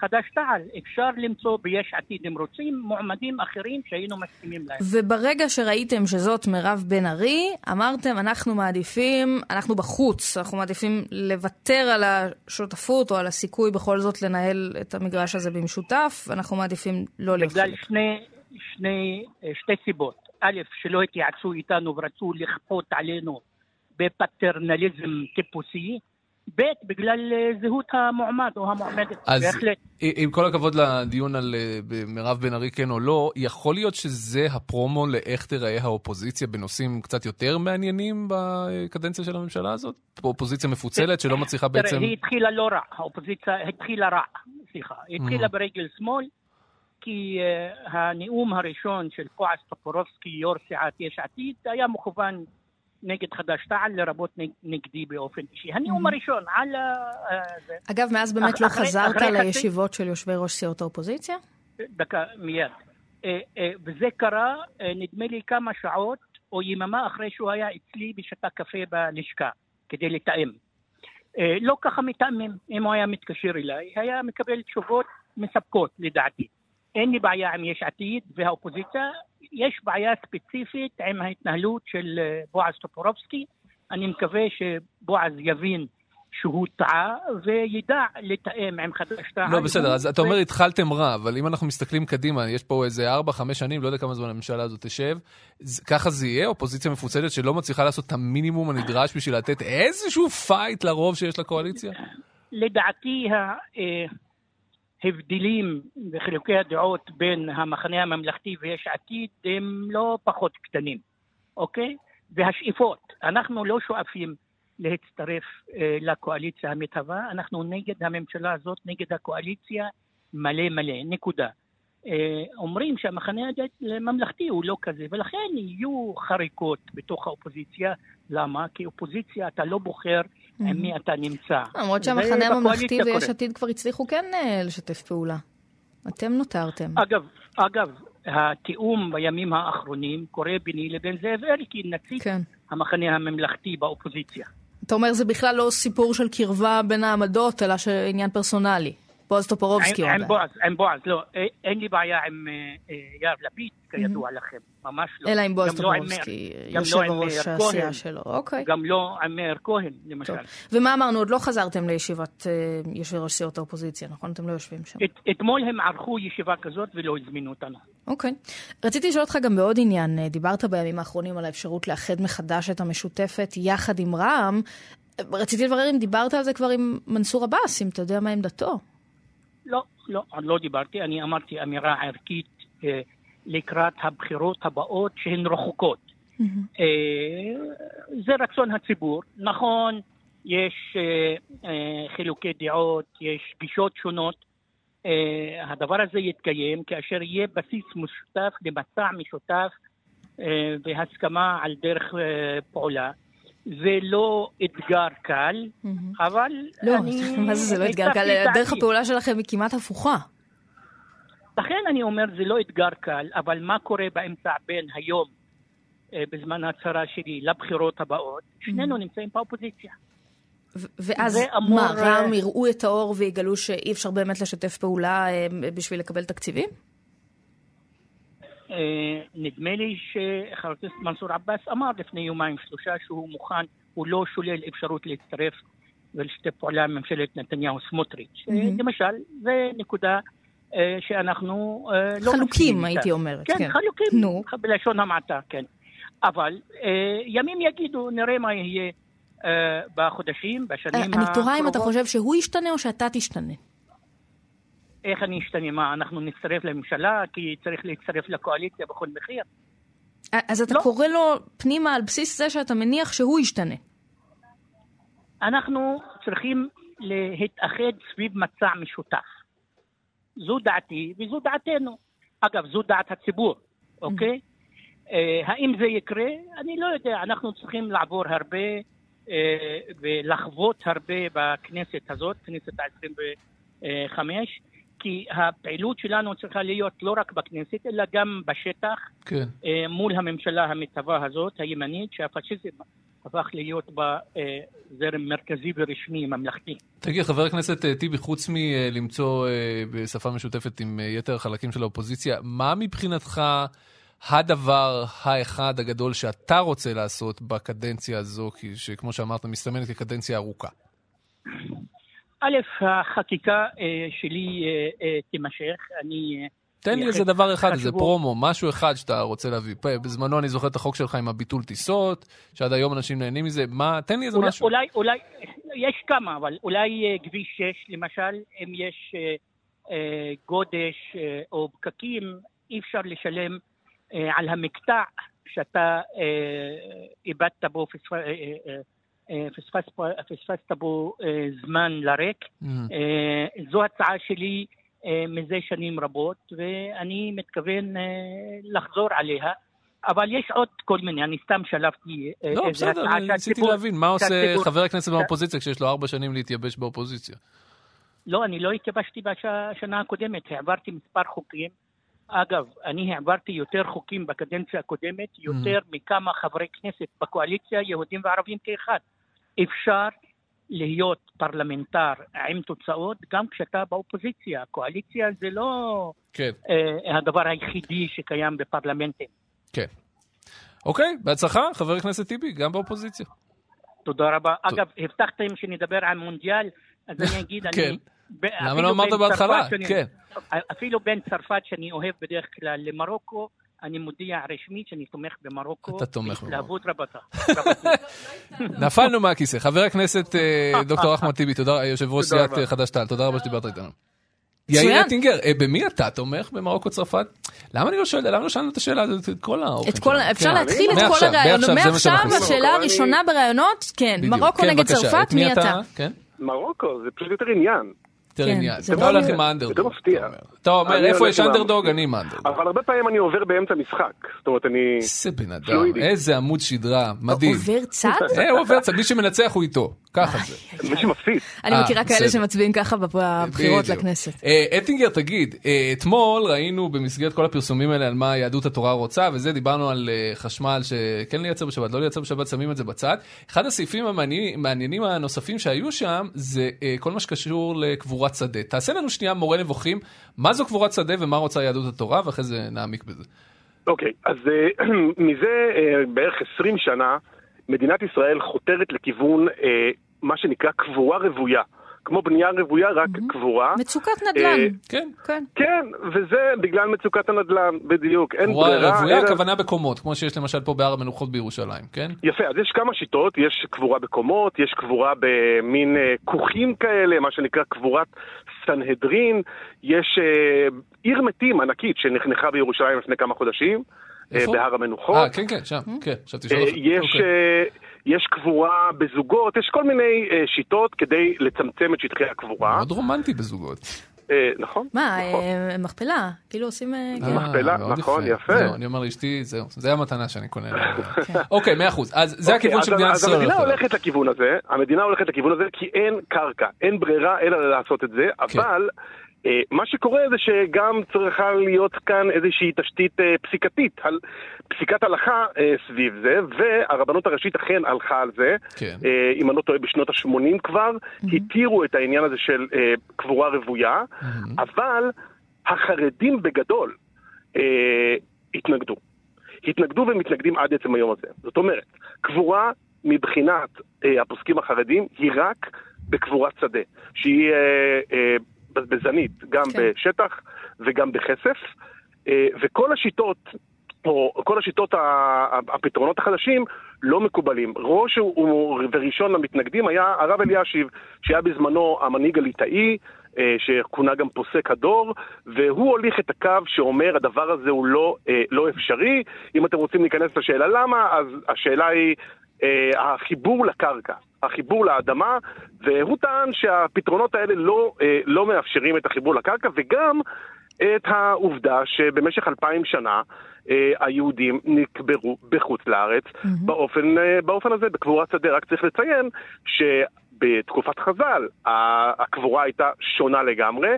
חד"ש-תע"ל. אפשר למצוא ביש עתיד, אם רוצים, מועמדים אחרים שהיינו מסכימים להם. וברגע שראיתם שזאת מירב בן ארי, אמרתם, אנחנו מעדיפים, אנחנו בחוץ, אנחנו מעדיפים לוותר על השותפות או על הסיכוי בכל זאת לנהל את המגרש הזה במשותף, ואנחנו מעדיפים לא להיות בגלל. שני, שני, אה, שתי סיבות. א', שלא התייעצו איתנו ורצו לכפות עלינו בפטרנליזם טיפוסי. ב', בגלל אה, זהות המועמד או המועמדת. אז בהחלט. עם כל הכבוד לדיון על אה, מירב בן ארי כן או לא, יכול להיות שזה הפרומו לאיך תיראה האופוזיציה בנושאים קצת יותר מעניינים בקדנציה של הממשלה הזאת? אופוזיציה מפוצלת שלא מצליחה בעצם... תראה, היא התחילה לא רע, האופוזיציה התחילה רע, סליחה. היא התחילה. ברגל שמאל, כי uh, הנאום הראשון של בועז טופורובסקי, יו"ר סיעת יש עתיד, היה מכוון נגד חד"ש-תע"ל, לרבות נג, נגדי באופן אישי. הנאום. הראשון על ה... אה. אגב, מאז באמת לא חזרת לישיבות של יושבי ראש סיעות האופוזיציה? דקה, מיד. אה, אה, וזה קרה, אה, נדמה לי, כמה שעות או יממה אחרי שהוא היה אצלי ושתה קפה בלשכה, כדי לתאם. אה, לא ככה מתאמים. אם הוא היה מתקשר אליי, היה מקבל תשובות מספקות, לדעתי. אין לי בעיה עם יש עתיד והאופוזיציה, יש בעיה ספציפית עם ההתנהלות של אה, בועז טופורובסקי. אני מקווה שבועז יבין שהוא טעה, וידע לתאם עם חד"ש-תע"ל. לא, בסדר, אז אתה אומר התחלתם רע, אבל אם אנחנו מסתכלים קדימה, יש פה איזה 4-5 שנים, לא יודע כמה זמן הממשלה הזאת תשב, ככה זה יהיה? אופוזיציה מפוצלת שלא מצליחה לעשות את המינימום הנדרש בשביל לתת איזשהו fight לרוב שיש לקואליציה? לדעתי ההבדלים וחילוקי הדעות בין המחנה הממלכתי ויש עתיד הם לא פחות קטנים, אוקיי? והשאיפות, אנחנו לא שואפים להצטרף אה, לקואליציה המתהווה, אנחנו נגד הממשלה הזאת, נגד הקואליציה מלא מלא, נקודה. אה, אומרים שהמחנה הממלכתי הוא לא כזה, ולכן יהיו חריקות בתוך האופוזיציה. למה? כי אופוזיציה אתה לא בוחר עם מי אתה נמצא. למרות שהמחנה הממלכתי ויש. עתיד כבר הצליחו כן אה, לשתף פעולה. אתם נותרתם. אגב, אגב, התיאום בימים האחרונים קורה ביני לבין זאב אלקין, נציג כן. המחנה הממלכתי באופוזיציה. אתה אומר זה בכלל לא סיפור של קרבה בין העמדות, אלא שעניין פרסונלי. בועז טופורובסקי עם, עם. בועז, עם בועז, לא, אה, אין לי בעיה עם אה, אה, יאיר לפיד, כידוע לכם, ממש לא. אלא עם בועז לא טופורובסקי, יושב לא הראש מאיר הסיעה שלו. אוקיי. גם לא עם מאיר כהן, למשל. ומה אמרנו? עוד לא חזרתם לישיבת יושבי ראש סיעות האופוזיציה, נכון? אתם לא יושבים שם. את, אתמול הם ערכו ישיבה כזאת ולא הזמינו אותנו. אוקיי. רציתי לשאול אותך גם בעוד עניין. דיברת בימים האחרונים על האפשרות לאחד מחדש את המשותפת יחד עם רע"מ. רציתי לברר אם דיברת על זה כבר עם מנסור עבאס, אם אתה יודע מה עמדתו. לא, לא, לא דיברתי, אני אמרתי אמירה ערכית אה, לקראת הבחירות הבאות שהן רחוקות. אה, זה רצון הציבור. נכון, יש אה, חילוקי דעות, יש גישות שונות. הדבר הזה יתקיים כאשר יהיה בסיס משותף למצע משותף והסכמה על דרך פעולה. זה לא אתגר קל, אבל לא, אני... מה זה, זה לא אתגר קל, דרך. הפעולה שלכם היא כמעט הפוכה. לכן אני אומר, זה לא אתגר קל, אבל מה קורה באמצע בין היום, אה, בזמן ההצהרה שלי, לבחירות הבאות? שנינו נמצאים באופוזיציה. ואז אמור, מה, רע"מ אה, יראו את האור ויגלו שאי אפשר באמת לשתף פעולה אה, בשביל לקבל תקציבים? אה, נדמה לי שחבר הכנסת מנסור עבאס אמר לפני יומיים שלושה שהוא מוכן, הוא לא שולל אפשרות להצטרף ולשתף פעולה עם ממשלת נתניהו-סמוטריץ'. אה, מהמם. למשל, זה נקודה אה, שאנחנו אה, לא חלוקים. הייתי אומרת, כן, כן. חלוקים. בלשון המעטה, כן. אבל ימים יגידו, נראה מה יהיה בחודשים, בשנים אה, אני תוהה אם אתה הקרובות. חושב שהוא ישתנה או שאתה תשתנה. איך אני אשתנה? מה, אנחנו נצטרף לממשלה כי צריך להצטרף לקואליציה בכל מחיר? אז אתה לא. קורא לו פנימה על בסיס זה שאתה מניח שהוא ישתנה. אנחנו צריכים להתאחד סביב מצע משותף. זו דעתי וזו דעתנו. אגב, זו דעת הציבור, אוקיי? אה, האם זה יקרה? אני לא יודע. אנחנו צריכים לעבור הרבה אה, ולחוות הרבה בכנסת הזאת, כנסת ה-25, כי הפעילות שלנו צריכה להיות לא רק בכנסת, אלא גם בשטח, כן. אה, מול הממשלה המתהווה הזאת, הימנית, שהפשיזם הפך להיות בה אה, זרם מרכזי ורשמי ממלכתי. תגיד, חבר הכנסת אה, טיבי, חוץ מלמצוא בשפה משותפת עם יתר החלקים של האופוזיציה, מה מבחינתך הדבר האחד הגדול שאתה רוצה לעשות בקדנציה הזו, שכמו שאמרת, מסתמנת כקדנציה ארוכה? א', החקיקה אה, שלי אה, אה, תימשך. אני... תן לי איזה דבר אחד, איזה פרומו, משהו אחד שאתה רוצה להביא. בזמנו אני זוכר את החוק שלך עם הביטול טיסות, שעד היום אנשים נהנים מזה. מה, תן לי איזה משהו. אולי, אולי, יש כמה, אבל אולי כביש 6, למשל, אם יש גודש או פקקים, אי אפשר לשלם על המקטע שאתה איבדת בו, אה, אה, אה, פספסת, פספסת בו אה, זמן לריק. Mm. אה, זו הצעה שלי מזה שנים רבות, ואני מתכוון לחזור עליה. אבל יש עוד כל מיני, אני סתם שלפתי לא, בסדר, ניסיתי להבין, מה עושה חבר הכנסת באופוזיציה כשיש לו ארבע שנים להתייבש באופוזיציה? לא, אני לא התייבשתי בשנה הקודמת, העברתי מספר חוקים. אגב, אני העברתי יותר חוקים בקדנציה הקודמת, יותר מכמה חברי כנסת בקואליציה, יהודים וערבים כאחד. אפשר להיות פרלמנטר עם תוצאות גם כשאתה באופוזיציה. קואליציה זה לא כן, אה, הדבר היחידי שקיים בפרלמנטים. כן. אוקיי, בהצלחה, חבר הכנסת טיבי, גם באופוזיציה. תודה רבה. אגב, הבטחתם שנדבר על מונדיאל, אז אני אגיד, כן. אני... ב- למה לא אמרת בהתחלה? שאני- כן. אפילו בין צרפת, שאני אוהב בדרך כלל, למרוקו, אני מודיע רשמית שאני תומך במרוקו. אתה תומך בהתלהבות רבתה. נפלנו מהכיסא. חבר הכנסת אה, דוקטור אחמד טיבי, תודה, יושב ראש סיעת חד"ש-תע"ל, תודה רבה שדיברת איתנו. יאיר אטינגר, אה, במי אתה תומך במרוקו צרפת? למה אני לא שואל, למה לא שאלנו את השאלה הזאת את כל כל, שלנו? אפשר כן. להתחיל את כל מעכשיו, הראיונות. מעכשיו. השאלה הראשונה בראיונות, כן. מרוקו כן, נגד צרפת, מי אתה? כן? מרוקו, זה פשוט יותר עניין. יותר כן, עניין. זה אתה לא הולך. עם האנדרדוג. זה מפתיע. אתה אומר, איפה יש אנדרדוג? אני עם האנדרדוג. אבל הרבה פעמים אני עובר באמצע משחק. זאת אומרת, אני... איזה בן אדם. איזה עמוד שדרה, מדהים. עובר צד? אה, הוא עובר צד, מי שמנצח הוא איתו, ככה זה. מי שמפסיד. אני אה, מכירה כאלה. שמצביעים ככה בבחירות. לכנסת. אה, אטינגר, תגיד, אה, אתמול ראינו במסגרת כל הפרסומים האלה על מה יהדות התורה רוצה, וזה דיברנו על חשמל שכן לייצר בשבת, לא לייצר בשבת, שמים את זה בצד. אחד הסעיפים המעניינים הנוספים שהיו שם, זה כל מה שקשור לקבורת שדה. תעשה לנו שנייה מורה נבוכים, מה זו קבורת שדה ומה רוצה יהדות התורה, ואחרי זה נעמיק בזה. אוקיי, אז מזה בערך 20 שנה, מדינת ישראל חותרת לכיוון אה, מה שנקרא קבורה רוויה. כמו בנייה רוויה, רק קבורה. מצוקת נדל"ן. אה, כן. כן. כן, וזה בגלל מצוקת הנדל"ן, בדיוק. אין קבורה ברירה. רוויה, אלא- הכוונה בקומות, כמו שיש למשל פה בהר המנוחות בירושלים, כן? יפה, אז יש כמה שיטות, יש קבורה בקומות, יש קבורה במין אה, כוכים כאלה, מה שנקרא קבורת סנהדרין, יש אה, עיר מתים ענקית שנחנכה בירושלים לפני כמה חודשים, אה, איפה? בהר המנוחות. אה, כן, כן, שם, כן, חשבתי אה, שלא. יש, אוקיי. אה, יש קבורה בזוגות, יש כל מיני אה, שיטות כדי לצמצם את שטחי הקבורה. מאוד רומנטי בזוגות. אה, נכון. מה, אה, מכפלה? כאילו עושים... אה, כן. מכפלה, אה, נכון, יפה. זהו, אני אומר לאשתי, זהו, זה המתנה שאני קונה לה. אוקיי, מאה אחוז. אז זה הכיוון אוקיי, של אז- מדינת אז ישראל. המדינה הולכת לכיוון הזה, המדינה הולכת לכיוון הזה כי אין קרקע, אין ברירה אלא לעשות את זה, כן. אבל אה, מה שקורה זה שגם צריכה להיות כאן איזושהי תשתית אה, פסיקתית, על פסיקת הלכה אה, סביב זה, והרבנות הראשית אכן הלכה על זה, כן. אה, אם אני לא טועה בשנות ה-80 כבר, התירו את העניין הזה של אה, קבורה רוויה, אבל החרדים בגדול אה, התנגדו. התנגדו ומתנגדים עד עצם היום הזה. זאת אומרת, קבורה מבחינת אה, הפוסקים החרדים היא רק בקבורת שדה, שהיא אה, אה, בזבזנית, גם כן. בשטח וגם בכסף, אה, וכל השיטות, או כל השיטות, הפתרונות החדשים, לא מקובלים. ראש וראשון למתנגדים היה הרב אלישיב, שהיה בזמנו המנהיג הליטאי, אה, שכונה גם פוסק הדור, והוא הוליך את הקו שאומר הדבר הזה הוא לא, אה, לא אפשרי. אם אתם רוצים להיכנס לשאלה למה, אז השאלה היא החיבור לקרקע, החיבור לאדמה, והוא טען שהפתרונות האלה לא, אה, לא מאפשרים את החיבור לקרקע, וגם את העובדה שבמשך אלפיים שנה אה, היהודים נקברו בחוץ לארץ באופן, אה, באופן הזה, בקבורת שדה. רק צריך לציין שבתקופת חז"ל הקבורה הייתה שונה לגמרי,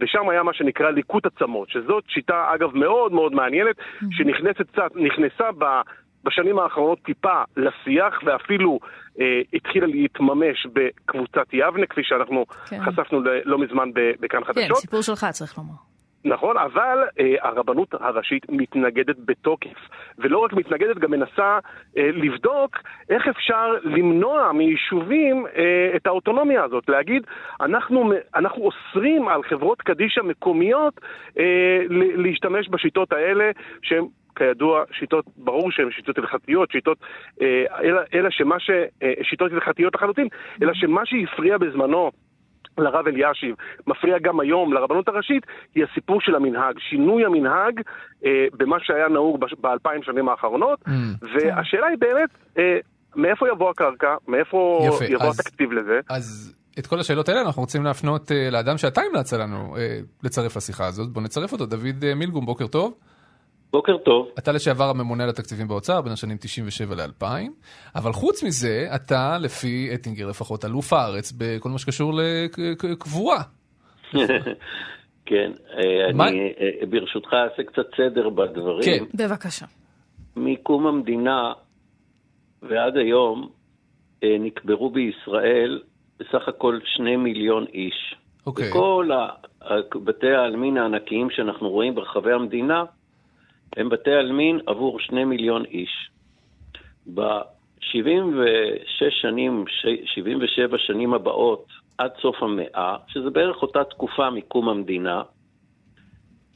ושם היה מה שנקרא ליקוט עצמות, שזאת שיטה אגב מאוד מאוד מעניינת, שנכנסת קצת, נכנסה ב... בשנים האחרונות טיפה לשיח ואפילו התחילה להתממש בקבוצת יבנה, כפי שאנחנו כן. חשפנו לא מזמן בכאן כן, חדשות. סיפור שלך צריך לומר. נכון, אבל אה, הרבנות הראשית מתנגדת בתוקף. ולא רק מתנגדת, גם מנסה אה, לבדוק איך אפשר למנוע מיישובים אה, את האוטונומיה הזאת. להגיד, אנחנו, אנחנו אוסרים על חברות קדישא מקומיות אה, להשתמש בשיטות האלה, שהן... כידוע, שיטות, ברור שהן שיטות הלכתיות, שיטות, אה, אלא, אלא שמה ש... אה, שיטות הלכתיות לחלוטין, אלא שמה שהפריע בזמנו לרב אלישיב, מפריע גם היום לרבנות הראשית, היא הסיפור של המנהג, שינוי המנהג אה, במה שהיה נהוג בש- באלפיים שנים האחרונות, Mm. והשאלה היא באמת, אה, מאיפה יבוא הקרקע, מאיפה יפה, יבוא אז- התקציב לזה? אז את כל השאלות האלה אנחנו רוצים להפנות אה, לאדם שאתה המלצת לנו אה, לצרף לשיחה הזאת. בוא נצרף אותו. דוד אה, מילגום, בוקר טוב. בוקר טוב. אתה לשעבר הממונה על התקציבים באוצר בין השנים 97 ל-2000, אבל חוץ מזה, אתה, לפי אטינגר לפחות, אלוף הארץ בכל מה שקשור לקבורה. כן, אה, מה- אני אה, ברשותך אעשה קצת סדר בדברים. כן. בבקשה. מקום המדינה ועד היום אה, נקברו בישראל בסך הכל שני מיליון איש. אוקיי. ה- ה- בתי העלמין הענקיים שאנחנו רואים ברחבי המדינה הם בתי עלמין עבור שני מיליון איש. 76 שנים, ש- 77 שנים הבאות, עד סוף המאה, שזה בערך אותה תקופה מקום המדינה,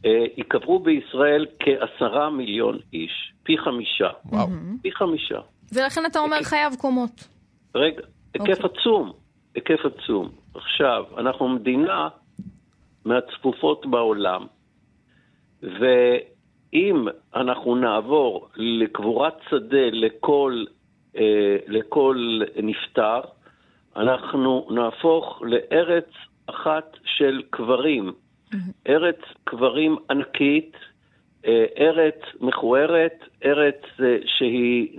אה, ייקברו בישראל כעשרה מיליון איש, פי חמישה. וואו. פי חמישה. ולכן אתה אומר חייב קומות. רגע, היקף עצום, היקף עצום. עכשיו, אנחנו מדינה מהצפופות בעולם, ואם אנחנו נעבור לקבורת שדה לכל, אה, לכל נפטר, אנחנו נהפוך לארץ אחת של קברים. ארץ קברים ענקית, אה, ארץ מכוערת, ארץ אה, שהיא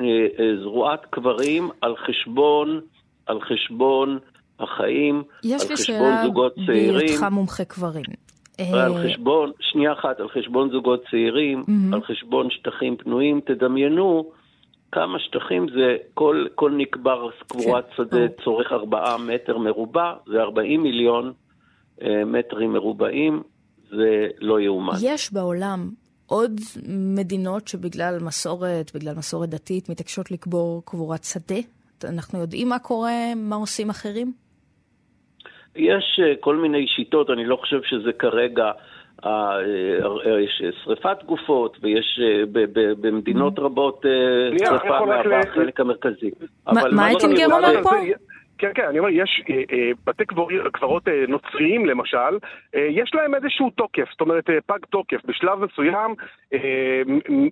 זרועת קברים על חשבון, על חשבון החיים, יש על לי חשבון שאלה זוגות צעירים. בהיותך מומחה קברים. על אה, חשבון, שנייה אחת, על חשבון זוגות צעירים, מהמם. על חשבון שטחים פנויים, תדמיינו כמה שטחים זה, כל, כל נקבר קבורת כן, שדה צורך ארבעה מטר מרובע, זה 40 מיליון אה, מטרים מרובעים, זה לא יאומן. יש בעולם עוד מדינות שבגלל מסורת, בגלל מסורת דתית, מתעקשות לקבור קבורת שדה? אנחנו יודעים מה קורה, מה עושים אחרים? יש אה, כל מיני שיטות, אני לא חושב שזה כרגע, אה, אה, יש שריפת גופות, ויש במדינות רבות שנייה, אני שריפה מהווה החלק המרכזי. מה- שאני אומר פה? כן, כן, אני אומר, יש אה, אה, בתי קברות אה, נוצריים למשל, אה, יש להם איזשהו תוקף, זאת אומרת, אה, פג תוקף. בשלב מסוים, אה,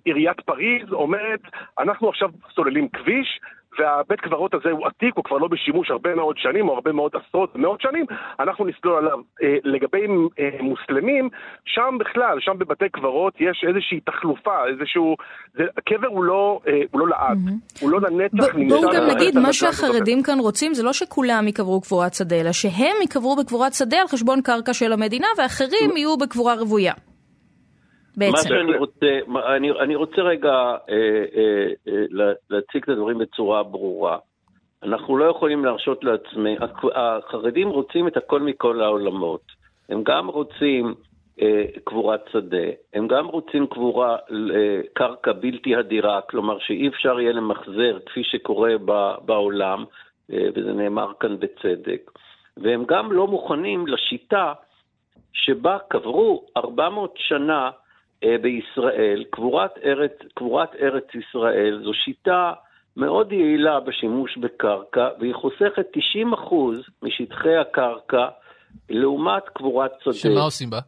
עיריית פריז אומרת, אנחנו עכשיו סוללים כביש, והבית קברות הזה הוא עתיק, הוא כבר לא בשימוש הרבה מאוד שנים, או הרבה מאוד עשרות, מאות שנים, אנחנו נסלול עליו. אה, לגבי אה, מוסלמים, שם בכלל, שם בבתי קברות יש איזושהי תחלופה, איזשהו... זה, הקבר הוא לא, אה, הוא לא לעד, הוא לא לנצח. בואו גם נגיד, מה הנדל"ן שהחרדים כאן רוצים זה לא שכולם יקברו קבורת שדה, אלא שהם יקברו בקבורת שדה על חשבון קרקע של המדינה, ואחרים יהיו בקבורה רוויה. מה בעצם. שאני רוצה, מה- אני, אני רוצה רגע אה, אה, אה, לה- להציג את הדברים בצורה ברורה. אנחנו לא יכולים להרשות לעצמנו, החרדים רוצים את הכל מכל העולמות. הם גם רוצים אה, קבורת שדה, הם גם רוצים קבורה אה, בלתי הדירה, כלומר שאי אפשר יהיה למחזר כפי שקורה ב, בעולם, אה, וזה נאמר כאן בצדק. והם גם לא מוכנים לשיטה שבה קברו 400 שנה בישראל, קבורת ארץ, קבורת ארץ ישראל זו שיטה מאוד יעילה בשימוש בקרקע, והיא חוסכת 90% משטחי הקרקע לעומת קבורת שדה. שמה עושים בה?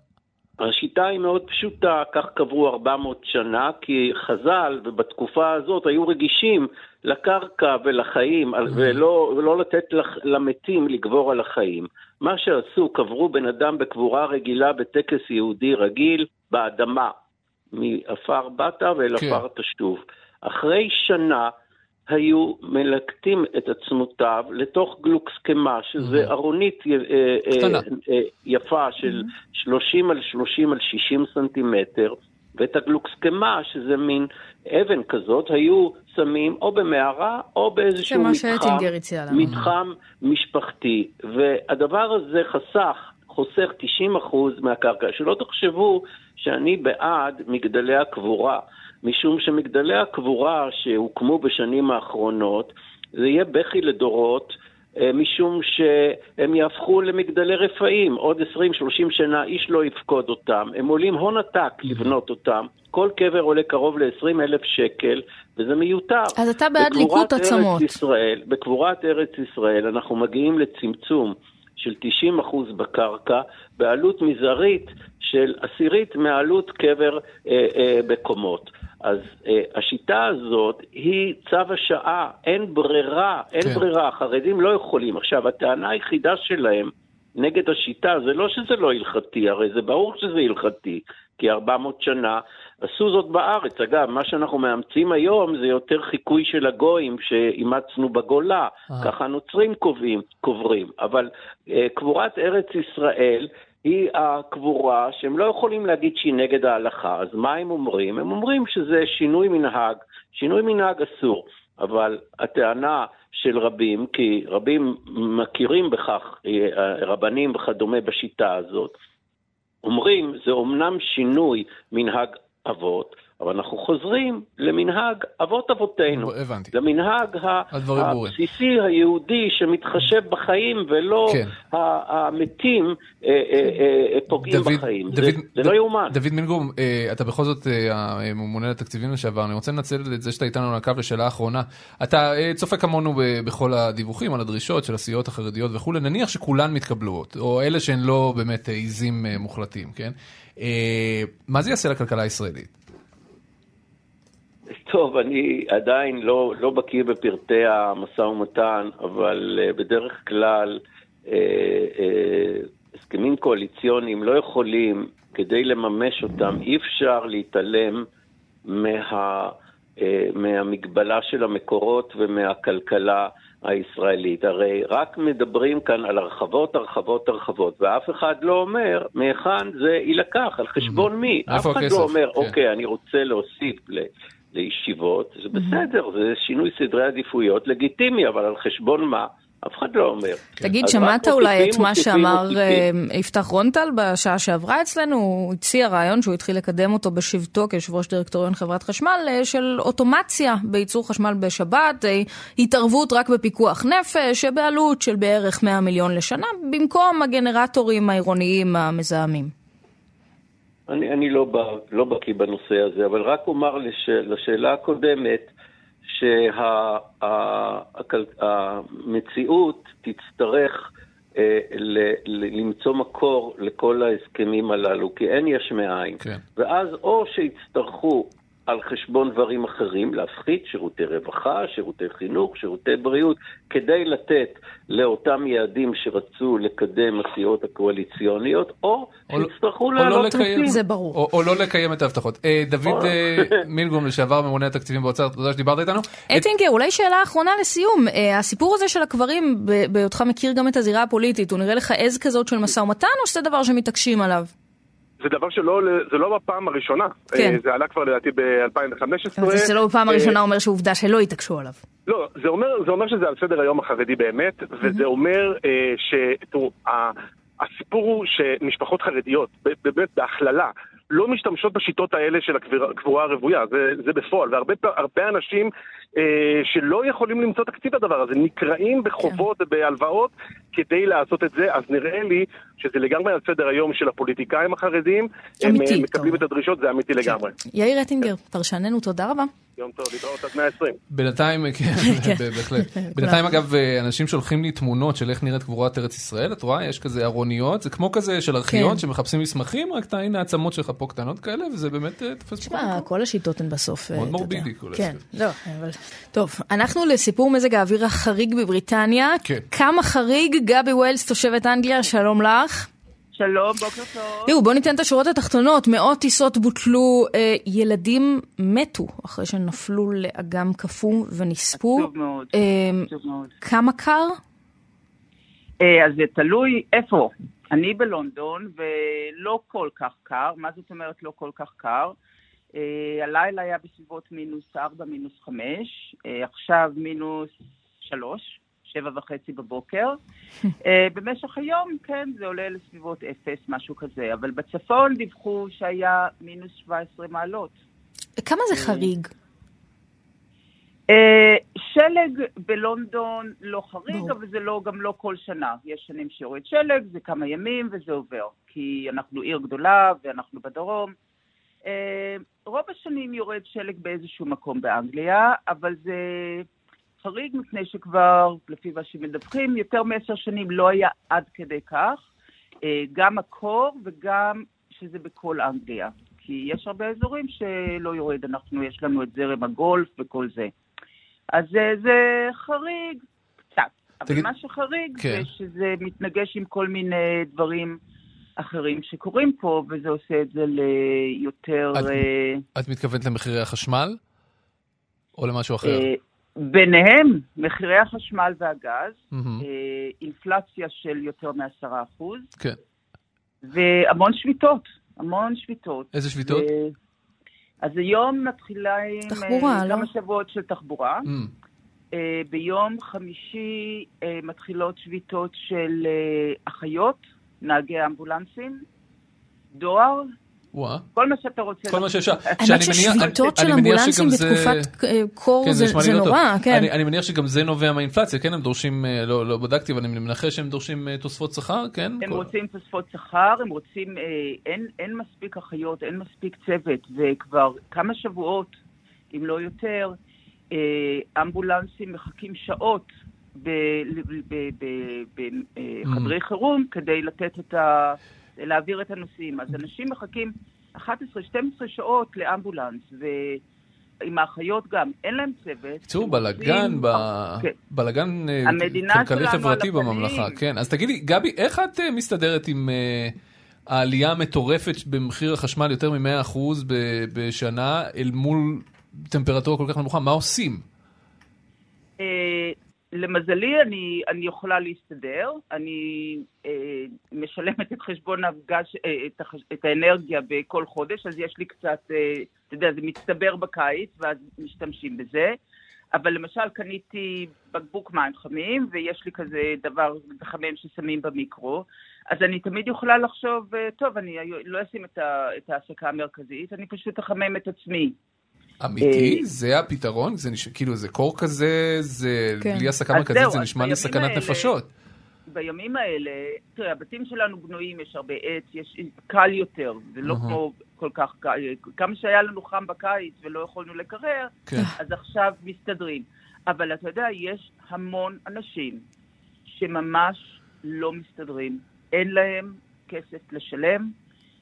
השיטה היא מאוד פשוטה, כך קברו 400 שנה, כי חז"ל, ובתקופה הזאת, היו רגישים לקרקע ולחיים, ולא, ולא לתת לח- למתים לגבור על החיים. מה שעשו, קברו בן אדם בקבורה רגילה בטקס יהודי רגיל, באדמה. מעפר באת ואל כן. עפר תשוב. אחרי שנה היו מלקטים את עצמותיו לתוך גלוקסקמה, שזה ארונית אה, אה, קטנה. אה, יפה של 30 על 30 על 60 סנטימטר, ואת הגלוקסקמה, שזה מין אבן כזאת, היו שמים או במערה או באיזשהו מתחם. מתחם משפחתי. והדבר הזה חסך, חוסך 90% מהקרקע. שלא תחשבו שאני בעד מגדלי הקבורה, משום שמגדלי הקבורה שהוקמו בשנים האחרונות, זה יהיה בכי לדורות. אה, משום שהם יהפכו למגדלי רפאים. עוד 20-30 שנה איש לא יפקוד אותם. הם עולים הון עתק לבנות אותם. כל קבר עולה קרוב ל-20 אלף שקל, וזה מיותר. אז אתה בעד ליקוט עצמות. ישראל, בקבורת ארץ ישראל אנחנו מגיעים לצמצום של 90% בקרקע, בעלות מזערית של עשירית מעלות קבר אה, אה, בקומות. אז אה, השיטה הזאת היא צו השעה, אין ברירה, אין כן. ברירה, החרדים לא יכולים. עכשיו, הטענה היחידה שלהם נגד השיטה זה לא שזה לא הלכתי, הרי זה ברור שזה הלכתי, כי 400 שנה עשו זאת בארץ. אגב, מה שאנחנו מאמצים היום זה יותר חיקוי של הגויים שאימצנו בגולה, אה. ככה הנוצרים קובעים, קוברים. אבל אה, קבורת ארץ ישראל היא הקבורה שהם לא יכולים להגיד שהיא נגד ההלכה, אז מה הם אומרים? הם אומרים שזה שינוי מנהג, שינוי מנהג אסור, אבל הטענה של רבים, כי רבים מכירים בכך, אה, רבנים וכדומה בשיטה הזאת, אומרים, זה אומנם שינוי מנהג אבות, אבל אנחנו חוזרים למנהג אבות אבותינו. הבנתי. למנהג. הבסיסי היהודי שמתחשב בחיים ולא כן. המתים אה, אה, אה, פוגעים דוד- בחיים. זה- דוד- זה לא יאומן. דוד מינגרום, אה, אתה בכל זאת הממונה לתקציבים לשעבר, אני רוצה לנצל את זה שאתה איתנו על הקו לשאלה האחרונה. אתה צופה כמונו בכל הדיווחים על הדרישות של הסיעות החרדיות וכולי, נניח שכולן מתקבלות, או אלה שהן לא באמת עיזים מוחלטים, כן? אה, מה זה יעשה לכלכלה הישראלית? טוב, אני עדיין לא, לא בקיא בפרטי המשא ומתן, אבל uh, בדרך כלל uh, הסכמים קואליציוניים לא יכולים, כדי לממש אותם, אי אפשר להתעלם מה, מהמגבלה של המקורות ומהכלכלה הישראלית. הרי רק מדברים כאן על הרחבות, הרחבות, הרחבות, ואף אחד לא אומר מהיכן זה יילקח, על חשבון מי. אף אחד הכסף? לא אומר, כן. אוקיי, אני רוצה להוסיף ל... לישיבות, זה בסדר, זה שינוי סדרי עדיפויות לגיטימי, אבל על חשבון מה? אף אחד לא אומר. תגיד, אז שמעת אולי את מה שאמר. אה, יפתח רונטל בשעה שעברה אצלנו? הוא הציע רעיון שהוא התחיל לקדם אותו בשבתו כיושב ראש דירקטוריון חברת חשמל, אה, של אוטומציה בייצור חשמל בשבת, אה, התערבות רק בפיקוח נפש, בעלות של בערך 100 מיליון לשנה, במקום הגנרטורים העירוניים המזהמים. אני, אני לא, בא, לא בקיא בנושא הזה, אבל רק אומר לש, לשאלה הקודמת, שהמציאות תצטרך אה, ל, ל, למצוא מקור לכל ההסכמים הללו, כי אין יש מאין. כן. ואז או שיצטרכו על חשבון דברים אחרים, להפחית שירותי רווחה, שירותי חינוך, שירותי בריאות, כדי לתת לאותם יעדים שרצו לקדם הסיעות הקואליציוניות, או או לא- שיצטרכו או לא להעלות לקיים- מיסים. או, או לא לקיים את ההבטחות. אה, דוד אה, מילגרום, לשעבר ממונה התקציבים באוצר, תודה שדיברת איתנו. אטינגר, אולי שאלה אחרונה לסיום. אה, הסיפור הזה של הקברים, בהיותך מכיר גם את הזירה הפוליטית, הוא נראה לך עז כזאת של משא ומתן, או שזה דבר שמתעקשים עליו? זה דבר שלא, זה לא בפעם הראשונה. כן. אה, זה עלה כבר לדעתי ב-2015. אבל זה לא בפעם הראשונה אומר שעובדה שלא התעקשו עליו. לא, זה אומר, זה אומר שזה על סדר היום החרדי באמת, וזה אומר אה, ש... תראו, הסיפור הוא שמשפחות חרדיות, באמת בהכללה, לא משתמשות בשיטות האלה של הקבורה- הרוויה, זה, זה בפועל, והרבה הרבה אנשים אה, שלא יכולים למצוא תקציב לדבר הזה, נקרעים בחובות ובהלוואות כדי לעשות את זה, אז נראה לי שזה לגמרי על סדר היום של הפוליטיקאים החרדים, הם אמיתי, אה, מקבלים את הדרישות, זה אמיתי לגמרי. יאיר אטינגר, פרשננו, תודה רבה. יום טוב, להתראות עד 120. בינתיים, כן, בהחלט. בינתיים אגב, אה, אנשים שולחים לי תמונות של איך נראית קבורת ארץ ישראל, את רואה? יש כזה ארוניות, זה כמו כזה של ארכיון כן. שמחפשים מסמכים, רק אתה, הנה העצמות שלך פה קטנות כאלה, וזה באמת אה, תופס תשמע, כל השיטות הן בסוף... מאוד אה, מורבידי. כל כן, לא, אבל... טוב, אנחנו לסיפור מזג האוויר החריג בבריטניה. כן. כמה חריג, גבי ווילס, תושבת אנגליה, שלום לך. שלום, בוקר טוב. תראו, בואו ניתן את השורות התחתונות. מאות טיסות בוטלו, אה, ילדים מתו אחרי שנפלו לאגם קפוא ונספו. עצוב מאוד, אה, עצוב מאוד. כמה קר? אה, אז זה תלוי איפה. אני בלונדון, ולא כל כך קר. מה זאת אומרת לא כל כך קר? אה, הלילה היה בסביבות מינוס 4, מינוס 5, אה, עכשיו מינוס 3, שבע וחצי בבוקר. אה, במשך היום, כן, זה עולה לסביבות 0, משהו כזה. אבל בצפון דיווחו שהיה מינוס 17 מעלות. כמה זה חריג? שלג בלונדון לא חריג, אבל זה לא, גם לא כל שנה. יש שנים שיורד שלג, זה כמה ימים וזה עובר. כי אנחנו עיר גדולה ואנחנו בדרום. רוב השנים יורד שלג באיזשהו מקום באנגליה, אבל זה חריג מפני שכבר, לפי מה שמדווחים, יותר מעשר שנים לא היה עד כדי כך. אה, גם הקור וגם שזה בכל אנגליה. כי יש הרבה אזורים שלא יורד, אנחנו, יש לנו את זרם הגולף וכל זה. אז אה, זה חריג קצת. אבל תגיד- מה שחריג כן. זה שזה מתנגש עם כל מיני דברים אחרים שקורים פה, וזה עושה את זה ליותר... את- אה, את מתכוונת למחירי החשמל? או למשהו אחר? אה, ביניהם מחירי החשמל והגז, מהמם. אה, אינפלציה של יותר מעשרה אחוז, כן. והמון שביתות, המון שביתות. איזה שביתות? ו- אז היום מתחילה עם תחבורה, לא? כמה שבועות של תחבורה. Mm. אה, ביום חמישי אה, מתחילות שביתות של אה, אחיות, נהגי אמבולנסים, דואר, וואה. כל מה שאתה רוצה. כל מה שאפשר. האמת ששביתות של אמבולנסים בתקופת אה, קור כן, זה לא. נורא, כן. אני, אני מניח שגם זה נובע מהאינפלציה, כן? הם דורשים, אה, לא, לא בדקתי, אבל אני מנחש שהם דורשים אה, תוספות שכר, כן? הם כל- רוצים תוספות שכר, הם רוצים, אה, אין, אין מספיק אחיות, אין מספיק צוות, וכבר כמה שבועות, אם לא יותר, אה, אמבולנסים מחכים שעות בחדרי חירום כדי לתת את ה... להעביר את הנוסעים. אז אנשים מחכים 11-12 שעות לאמבולנס, ועם האחיות גם, אין להם צוות. בקיצור, בלאגן, ב- כן. בלאגן אה, המדינה כלכלי שלנו חברתי על הפנים. בממלכה, כן. אז תגידי, גבי, איך את אה, מסתדרת עם אה, העלייה המטורפת במחיר החשמל יותר מ-100% ב- בשנה, אל מול טמפרטורה כל כך נמוכה? מה עושים? למזלי, אני, אני יכולה להסתדר. אני אה, משלמת את חשבון הגז, אה, את, החש, את האנרגיה בכל חודש, אז יש לי קצת, אה, אתה יודע, זה מצטבר בקיץ, ואז משתמשים בזה. אבל למשל, קניתי בקבוק מים חמים, ויש לי כזה דבר מחמם ששמים במיקרו, אז אני תמיד יכולה לחשוב, אה, טוב, אני לא אשים את, ה, את ההסקה המרכזית, אני פשוט אחמם את עצמי. אמיתי? אה, זה הפתרון? זה נש... כאילו, זה קור כזה, זה כן. בלי הסקה מרכזית, זה נשמע לי בימים סכנת האלה- נפשות. בימים האלה, תראה, הבתים שלנו בנויים, יש הרבה עץ, יש קל יותר, זה לא. כמו כל כך קל, כמה שהיה לנו חם בקיץ ולא יכולנו לקרר, כן. אז עכשיו מסתדרים. אבל אתה יודע, יש המון אנשים שממש לא מסתדרים, אין להם כסף לשלם,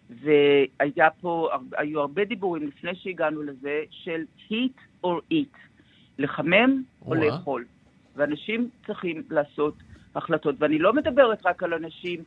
והיה פה, היו הרבה דיבורים לפני שהגענו לזה, של heat or eat, לחמם או. לאכול. ואנשים צריכים לעשות החלטות. ואני לא מדברת רק על אנשים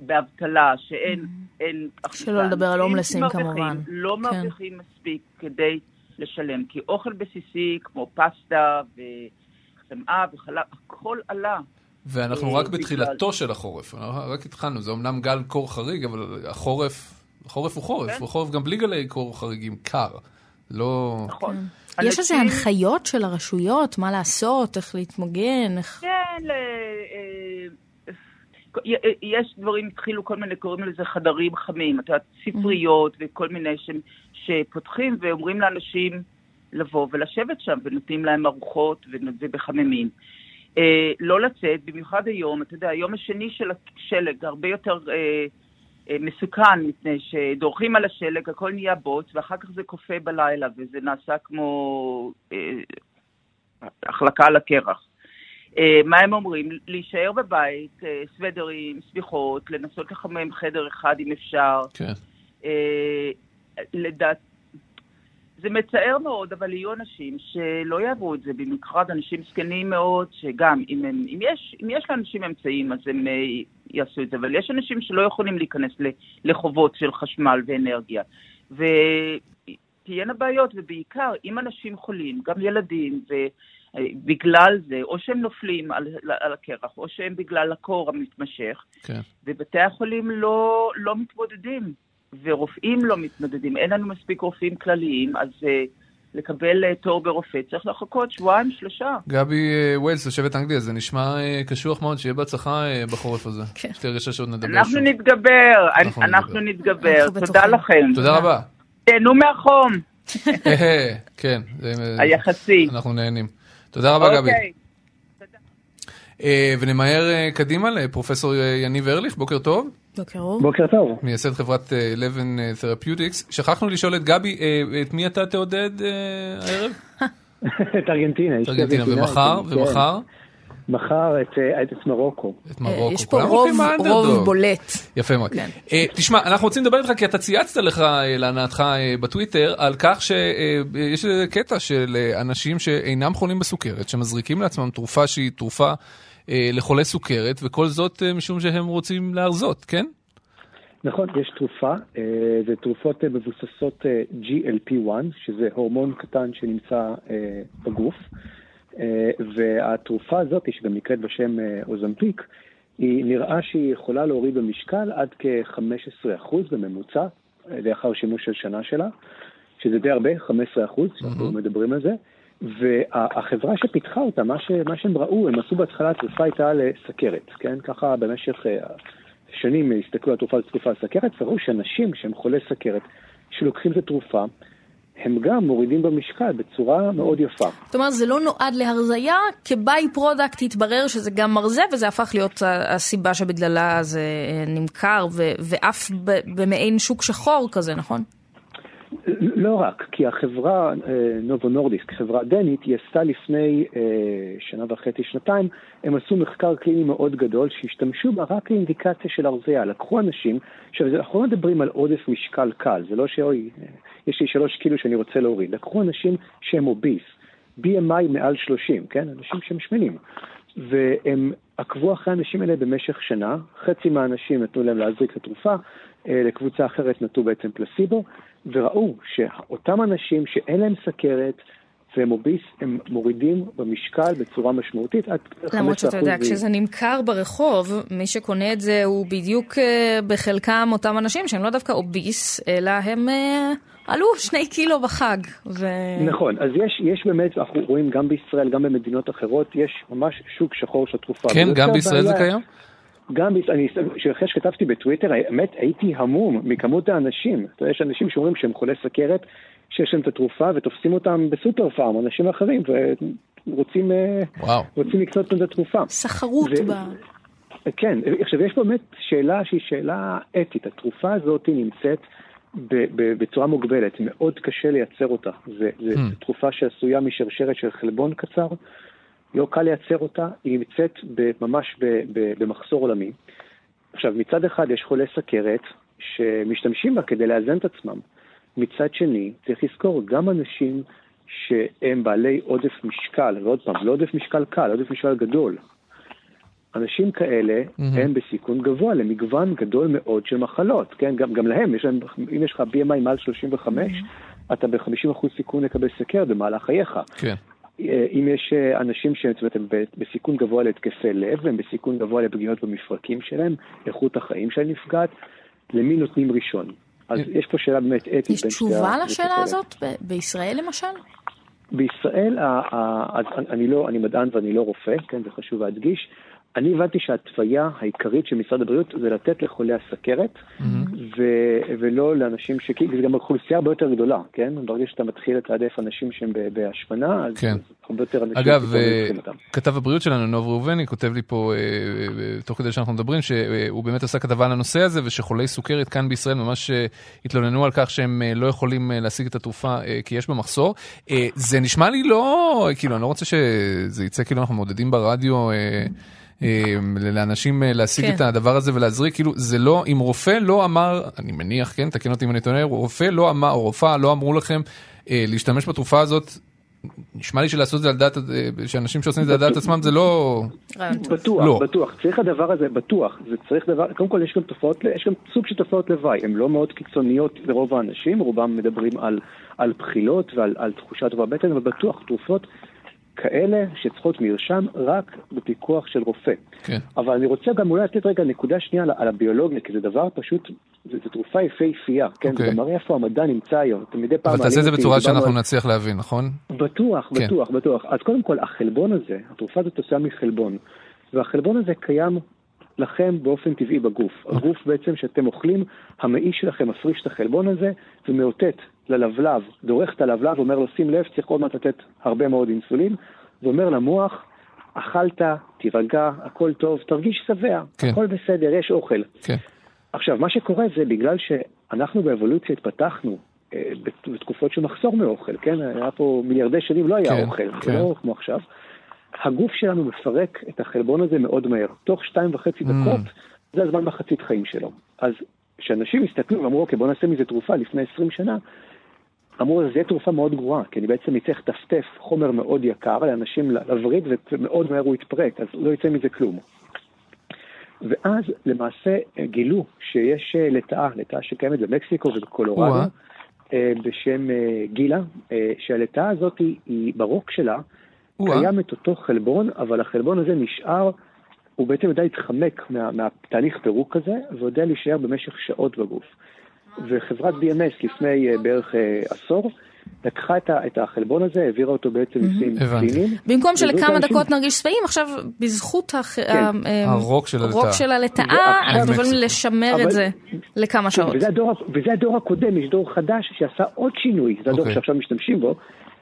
באבטלה, שאין אין הכנסה. שלא לדבר על הומלסים, כמובן. לא כן. מרוויחים מספיק כדי לשלם. כי אוכל בסיסי, כמו פסטה וחמאה וחלב, הכל עלה. ואנחנו אה, רק בתחילתו של החורף, אנחנו רק התחלנו, זה אמנם גל קור חריג, אבל החורף, החורף הוא חורף, כן. הוא חורף גם בלי גלי קור חריגים, קר. לא... נכון. יש איזה הנחיות של הרשויות, מה לעשות, איך להתמגן, איך... כן, ל... אה, יש דברים, התחילו כל מיני, קוראים לזה חדרים חמים, את יודעת, ספריות וכל מיני ש... שפותחים ואומרים לאנשים לבוא ולשבת שם, ונותנים להם ארוחות ו- ובחממים. אה, לא לצאת, במיוחד היום, אתה יודע, היום השני של השלג הרבה יותר אה, אה, מסוכן, מפני שדורכים על השלג, הכל נהיה בוץ, ואחר כך זה קופא בלילה, וזה נעשה כמו אה, החלקה על הקרח. אה, מה הם אומרים? להישאר בבית, אה, סוודרים, סביחות, לנסות לחמם חדר אחד אם אפשר. כן. אה, לדעת... זה מצער מאוד, אבל יהיו אנשים שלא יעברו את זה, במיוחד אנשים זקנים מאוד, שגם אם, הם, אם, יש, אם יש לאנשים אמצעים אז הם אה, יעשו את זה, אבל יש אנשים שלא יכולים להיכנס לחובות של חשמל ואנרגיה. ותהיינה בעיות, ובעיקר אם אנשים חולים, גם ילדים, ובגלל זה, או שהם נופלים על, על הקרח, או שהם בגלל הקור המתמשך, כן. ובתי החולים לא, לא מתמודדים, ורופאים לא מתמודדים. אין לנו מספיק רופאים כלליים, אז uh, לקבל uh, תור ברופא צריך לחכות שבועיים, שלושה. גבי אה, ווילס, תושבת אנגליה, זה נשמע אה, קשוח מאוד, שיהיה בהצלחה אה, בחורף הזה. כן. יש לי הרגשה שעוד נדבר אנחנו שוב. נתגבר, אנחנו אנחנו נתגבר. אנחנו תודה. לכם. תודה רבה. תהנו מהחום כן. זה- היחסי. אנחנו נהנים. תודה רבה, גבי. אוקיי. ונמהר קדימה לפרופסור יניב ארליך, בוקר טוב. בוקר אור. בוקר טוב. מייסד חברת אה, 11 Therapeutics. שכחנו לשאול את גבי, אה, את מי אתה תעודד אה, הערב? את ארגנטינה. את ארגנטינה, ומחר? כן. ומחר? מחר את, אה, את מרוקו. את מרוקו. יש פה רוב. רוב בולט. יפה מאוד. כן. אה, תשמע, אנחנו רוצים לדבר איתך כי אתה צייצת לך אה, להנאתך אה, בטוויטר על כך שיש קטע של אה, אנשים שאינם חולים בסוכרת, שמזריקים לעצמם תרופה שהיא תרופה אה, לחולי סוכרת, וכל זאת אה, משום שהם רוצים להרזות, כן? נכון, יש תרופה, אה, זה תרופות אה, מבוססות אה, GLP-1, שזה הורמון קטן שנמצא אה, בגוף, אה, והתרופה הזאת, שגם נקראת בשם אה, אוזמפיק, היא נראה שהיא יכולה להוריד במשקל עד כ-15% בממוצע, אה, לאחר שימוש של שנה שלה, שזה די הרבה, 15%, שאנחנו מדברים על זה. והחברה שפיתחה אותה, מה, ש, מה שהם ראו, הם עשו בהתחלה, התרופה הייתה לסכרת, כן? ככה במשך אה, שנים הסתכלו על תרופה לסכרת, וראו שאנשים שהם חולי סכרת, שלוקחים את התרופה, הם גם מורידים במשקל בצורה מאוד יפה. זאת אומרת, זה לא נועד להרזייה, כ by-product התברר שזה גם מרזה, וזה הפך להיות הסיבה שבגללה זה אה, נמכר, ואף במעין שוק שחור כזה, נכון? לא רק, כי החברה אה, נובו נורדיסק, חברה דנית, היא עשתה לפני אה, שנה וחצי, שנתיים, הם עשו מחקר קליני מאוד גדול שהשתמשו בה רק לאינדיקציה של הרזייה. לקחו אנשים, עכשיו אנחנו לא מדברים על עודף משקל קל, זה לא שאוי, אה, יש לי שלוש קילו שאני רוצה להוריד. לקחו אנשים שהם אוביס, BMI מעל 30, כן? אנשים שהם שמנים. והם עקבו אחרי האנשים האלה במשך שנה, חצי מהאנשים נתנו להם להזריק את התרופה, לקבוצה אחרת נתנו בעצם פלסיבו, וראו שאותם אנשים שאין להם סכרת והם אוביס, הם מורידים במשקל בצורה משמעותית עד 15%. למרות שאתה יודע, כשזה נמכר ברחוב, מי שקונה את זה הוא בדיוק אה, בחלקם אותם אנשים שהם לא דווקא אוביס, אלא הם אה, עלו שני קילו בחג. ו... נכון, אז יש, יש באמת, אנחנו רואים גם בישראל, גם במדינות אחרות, יש ממש שוק שחור של תרופה. כן, גם בישראל בעיה... זה קיים? גם, אני, אחרי שכתבתי בטוויטר, האמת הייתי המום מכמות האנשים. אתה יודע, יש אנשים שאומרים שהם חולי סכרת, שיש להם את התרופה ותופסים אותם בסופר פארם, אנשים אחרים, ורוצים וואו. רוצים לקנות את התרופה. סחרות ו... ב... כן, עכשיו יש באמת שאלה שהיא שאלה אתית. התרופה הזאת נמצאת בצורה מוגבלת, מאוד קשה לייצר אותה. זו hmm. תרופה שעשויה משרשרת של חלבון קצר. לא קל לייצר אותה, היא נמצאת ממש במחסור עולמי. עכשיו, מצד אחד יש חולי סכרת שמשתמשים בה כדי לאזן את עצמם. מצד שני, צריך לזכור, גם אנשים שהם בעלי עודף משקל, ועוד פעם, לא עודף משקל קל, עודף משקל גדול. אנשים כאלה mm-hmm. הם בסיכון גבוה למגוון גדול מאוד של מחלות, כן? גם, גם להם, יש להם, אם יש לך BMI מעל 35, mm-hmm. אתה ב-50% סיכון לקבל סכרת במהלך חייך. כן. אם יש אה, אנשים שהם בסיכון גבוה להתקפי לב, והם בסיכון גבוה לפגיעות במפרקים שלהם, איכות החיים שלהם נפגעת, למי נותנים ראשון? אז יש פה שאלה באמת אתית. יש תשובה לשאלה הזאת בישראל למשל? בישראל, אני, לא, אני מדען ואני לא רופא, כן, זה חשוב להדגיש. אני הבנתי שההתוויה העיקרית של משרד הבריאות זה לתת לחולי הסכרת, mm-hmm. ו- ולא לאנשים ש... כי זה גם אוכלוסייה הרבה יותר גדולה, כן? ברגע שאתה מתחיל לתעדף אנשים שהם בהשמנה, אז כן. הרבה יותר אנשים... אגב, אה, כתב הבריאות שלנו, נוב ראובני, כותב לי פה, אה, אה, תוך כדי שאנחנו מדברים, שהוא באמת עשה כתבה על הנושא הזה, ושחולי סוכרת כאן בישראל ממש התלוננו על כך שהם לא יכולים להשיג את התרופה כי יש בה מחסור. זה נשמע לי לא, כאילו, אני לא רוצה שזה יצא כאילו אנחנו מעודדים ברדיו. לאנשים להשיג כן. את הדבר הזה ולהזריק, כאילו זה לא, אם רופא לא אמר, אני מניח, כן, תקן אותי אם אני טועה, רופא לא אמר, או רופאה לא אמרו לכם אה, להשתמש בתרופה הזאת, נשמע לי שלעשות את זה על דעת, שאנשים שעושים את זה על דעת עצמם זה לא... בטוח, לא. בטוח, צריך הדבר הזה, בטוח, זה צריך דבר, קודם כל יש גם תופעות, יש גם סוג של תופעות לוואי, הן לא מאוד קיצוניות לרוב האנשים, רובם מדברים על, על בחילות ועל על תחושת טובה בטן, אבל בטוח תרופות כאלה שצריכות מרשם רק בפיקוח של רופא. כן. אבל אני רוצה גם אולי לתת רגע נקודה שנייה על הביולוגיה, כי זה דבר פשוט, זו תרופה יפהפייה, כן? אוקיי. זה מראה איפה המדע נמצא היום. אתה מדי פעם... אבל תעשה את זה בצורה שאנחנו על... נצליח להבין, נכון? בטוח, כן. בטוח, בטוח. אז קודם כל, החלבון הזה, התרופה הזאת עושה מחלבון, והחלבון הזה קיים לכם באופן טבעי בגוף. הגוף בעצם שאתם אוכלים, המעי שלכם מפריש את החלבון הזה ומאותת ללבלב, דורך את הלבלב, אומר לו שים לב, צריך עוד מעט לתת הרבה מאוד אינסולין, ואומר למוח, אכלת, תירגע, הכל טוב, תרגיש שבע, כן. הכל בסדר, יש אוכל. כן. עכשיו, מה שקורה זה בגלל שאנחנו באבולוציה התפתחנו אה, בתקופות של מחסור מאוכל, כן? היה פה מיליארדי שנים, לא היה כן, אוכל, כן. זה לא כמו עכשיו. הגוף שלנו מפרק את החלבון הזה מאוד מהר. תוך שתיים וחצי mm. דקות, זה הזמן מחצית חיים שלו. אז כשאנשים הסתכלו ואמרו, אוקיי, בוא נעשה מזה תרופה לפני 20 שנה, אמרו, זה יהיה תרופה מאוד גרועה, כי אני בעצם אצטרך לטפטף חומר מאוד יקר לאנשים לווריד, ומאוד מהר הוא יתפרק, אז לא יצא מזה כלום. ואז למעשה גילו שיש אה, לטאה, לטאה שקיימת במקסיקו ובקולורדו, אה, בשם אה, גילה, שהלטאה הזאת היא ברוק שלה, קיים את אותו חלבון, אבל החלבון הזה נשאר, הוא בעצם יודע להתחמק מה, מהתהליך פירוק הזה, ויודע להישאר במשך שעות בגוף. וחברת BMS לפני uh, בערך uh, עשור לקחה את, ה, את החלבון הזה, העבירה אותו בעצם ניסויים הבנתי. קליניים. במקום שלכמה דקות נרגיש שבעים, עכשיו בזכות הח- כן. אה, הרוק של הלטאה. הלטאה, אנחנו יכולים לשמר אבל- את זה לכמה שעות. וזה הדור, וזה הדור הקודם, יש דור חדש שעשה עוד שינוי, זה הדור אוקיי. שעכשיו משתמשים בו,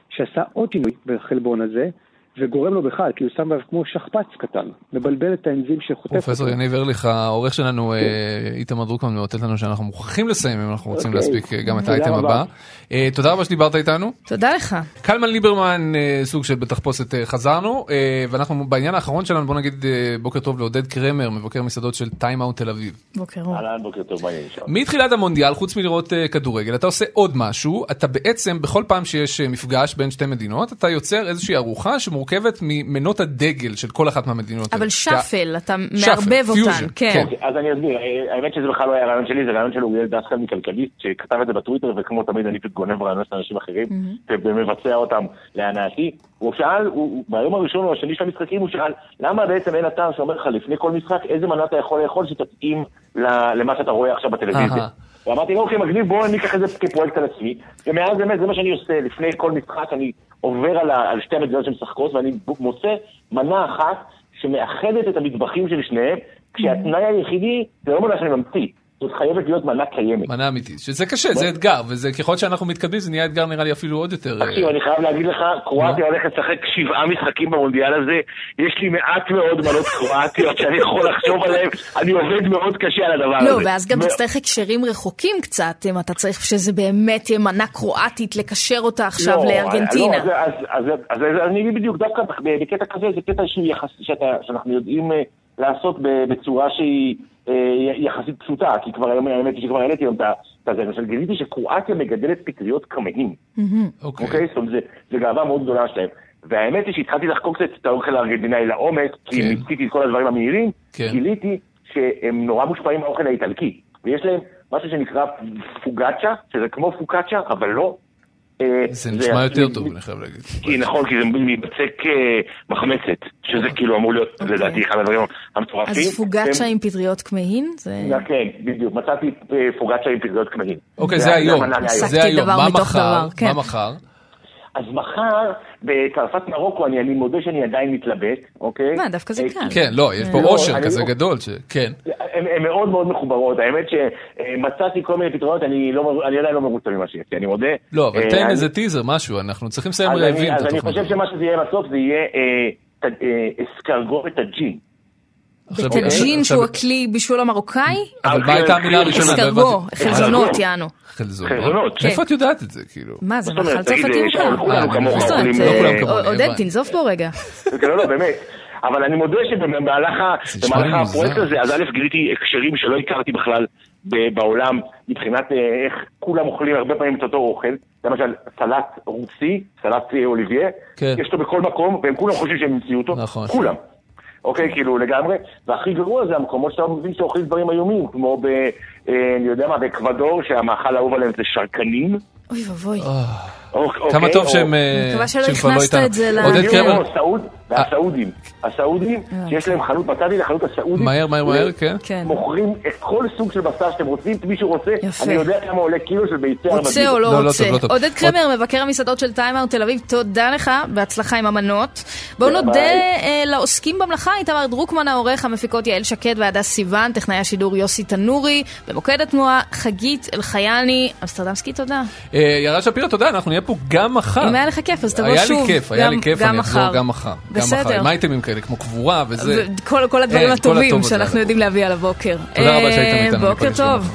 שעשה עוד שינוי בחלבון הזה, וגורם לו בכלל, כי הוא שם עליו כמו שכפ"ץ קטן, מבלבל את האנזים שחוטף פרופסור. יניב ארליך, העורך שלנו אה, איתמר דרוקמן מאותת לנו שאנחנו מוכרחים לסיים אם אנחנו רוצים אוקיי. להספיק אה, גם את האייטם. הבא. אה, תודה רבה שדיברת איתנו. תודה לך. קלמן ליברמן, סוג של בתחפושת חזרנו, ואנחנו בעניין האחרון שלנו, בוא נגיד בוקר טוב לעודד קרמר, מבקר מסעדות של Time Out תל אביב. בוקר אור. אהלן, בוקר טוב, מה? מתחילת המונדיאל, חוץ מלראות כדורגל, אתה עושה עוד משהו, אתה בעצם, בכל פעם שיש מפגש בין שתי מדינות, אתה יוצר איזושהי ארוחה שמורכבת ממנות הדגל של כל אחת מהמדינות. אבל האלה. shuffle, אתה מערבב אותן. פיוז'ן, כן. כן. אוקיי, אז אני אסביר, אה, האמת שזה בכלל לא היה רעיון שלי, זה רעיון של אוריאל דסקל מכלכליסט, שכתב את זה בטוויטר, וכמו תמיד אני פשוט גונב רעיונות של אנשים אחרים, ומבצע אותם להנאתי. הוא שאל, ביום הראשון או השני של המשחקים, הוא שאל, למה בעצם אין אתר שאומר לך לפני כל משחק איזה מנה אתה יכול לאכול שתתאים ל- למה שאתה רואה עכשיו בטלוויזיה. ואמרתי לו, אוקיי, מגניב, בואו אני אקח את זה כפרויקט על עצמי. ומאז באמת, זה מה שאני עושה. לפני כל משחק אני עובר על, על שתי המדינות שמשחקות, ואני מוצא מנה אחת שמאחדת את המטבחים של שניהם, כשהתנאי היחידי, זה לא מנה שאני ממציא, זאת חייבת להיות מנה קיימת. מנה אמיתית, שזה קשה, זה אתגר, וזה ככל שאנחנו מתקדמים זה נהיה אתגר נראה לי אפילו עוד יותר... אה, תקשיב, אני חייב להגיד לך, קרואטיה הולכת לשחק שבעה משחקים במונדיאל הזה, יש לי מעט מאוד מנות קרואטיות שאני יכול לחשוב עליהן, אני עובד מאוד קשה על הדבר הזה. לא, ואז גם תצטרך הקשרים רחוקים קצת, אם אתה צריך שזה באמת תהיה מנה קרואטית, לקשר אותה עכשיו לא, לארגנטינה. לא, אז, אז, אז, אז, אז אני אגיד בדיוק, דווקא בקטע כזה, זה קטע שאנחנו יודעים אה, לעשות בצורה שהיא אה, יחסית פשוטה, כי כבר היום, האמת היא שכבר העליתי היום את ה- את זה, למשל גיליתי שקרואטיה מגדלת פטריות קמהים, אוקיי. אוקיי? זאת אומרת, זה- זה גאווה מאוד גדולה שלהם. והאמת היא שהתחלתי לחקור קצת את האוכל הארגנטינאי לעומק, כי כן. מיציתי את כל הדברים המהירים, כן. גיליתי שהם נורא מושפעים מהאוכל האיטלקי, ויש להם משהו שנקרא פוגאצ'ה, שזה כמו פוקאצ'ה, אבל לא. אה, זה נשמע יותר טוב, אני חייב להגיד. כי נכון, כי זה מבצק אה, מחמצת, שזה כאילו אמור להיות לדעתי אחד הדברים המטורפים. אוקיי. אז פוגאצ'ה והם- עם פטריות כמהין? זה... כן, בדיוק, מצאתי אה, פוגאצ'ה עם פטריות כמהין. אוקיי, זה היום. זה היום, דבר מה מחר? כן. מה מחר? אז מחר, בצרפת מרוקו, אני, אני מודה שאני עדיין מתלבט, אוקיי? מה, דווקא זה אה, קל. כן, לא, יש פה לא, עושר אני כזה לא- גדול, ש- כן. הן מאוד מאוד מחוברות, האמת שמצאתי כל מיני פתרונות, אני לא אני עדיין לא מרוצה ממה שיש לי, אני מודה. לא, אבל אה, תן אני- איזה טיזר, משהו, אנחנו צריכים לסיים רעבים את אז אני התוכנית. חושב שמה שזה יהיה בסוף זה יהיה אה, ת- אה, אסקרגות הג'ין. עכשיו- את הג'ין עכשיו- שהוא הכלי בישול המרוקאי? אבל מה הייתה המילה הראשונה? לא אסקרגו. חלזונות יענו. חלזונות? חלזונות. איפה את יודעת את זה, כאילו? מה, זה מאכל צרפתי מוכר. עודד. תנזוף בו רגע. כן, לא, לא, באמת. אבל אני מודה שבמהלך. הפרויקט הזה, אז א', גיליתי הקשרים שלא הכרתי בכלל בעולם, מבחינת אה, איך כולם אוכלים הרבה פעמים את אותו אוכל. למשל, סלט רוסי, סלט אה, אוליביה, כן. יש אותו בכל מקום, והם כולם חושבים שהם המציאו אותו. נכון. כולם. אוקיי, כאילו לגמרי. והכי גרוע זה המקומות שאתה מבין שאוכלים דברים איומים, כמו ב... אה, אני יודע מה, באקוודור, שהמאכל האהוב עליהם זה שרקנים. אוי ואבוי. אוקיי, כמה טוב שהם אה, אני מקווה שלא כבר לא הכנסת איתנו. את זה ל- עודד קרמר, והסעודים. הסעודים, שיש להם חנות, מצאתי לחנות הסעודית. מהר, מהר, מהר, כן. כן. מוכרים את כל סוג של בשר שאתם רוצים, מישהו רוצה, יפה. אני יודע כמה עולה קילו של ביצי רוצה או לא, לא לא רוצה. לא. עודד קרמר, מבקר המסעדות של Time Out תל אביב, תודה לך, בהצלחה עם המנות. בואו נודה. אה, לעוסקים במלאכה, איתמר דרוקמן העורך, המפיקות יעל שקד והדס סיוון, טכנאי השידור יוסי תנורי, במוקד התנועה חגית אלחייני, אמסטרדמסקי, תודה. אה, יערה שפירא, תודה, אנחנו נהיה פה גם מחר. אם היה לך כיף, אז תבוא היה שוב. לי כיף, היה לי גם- כיף, גם אני אחזור. גם מחר. גם בסדר. מחר, עם אייטמים כאלה, כמו קבורה וזה. וכל כל הדברים כל הטובים שאנחנו יודעים להביא על הבוקר. תודה רבה שהייתם אה, איתנו. בוקר גם טוב.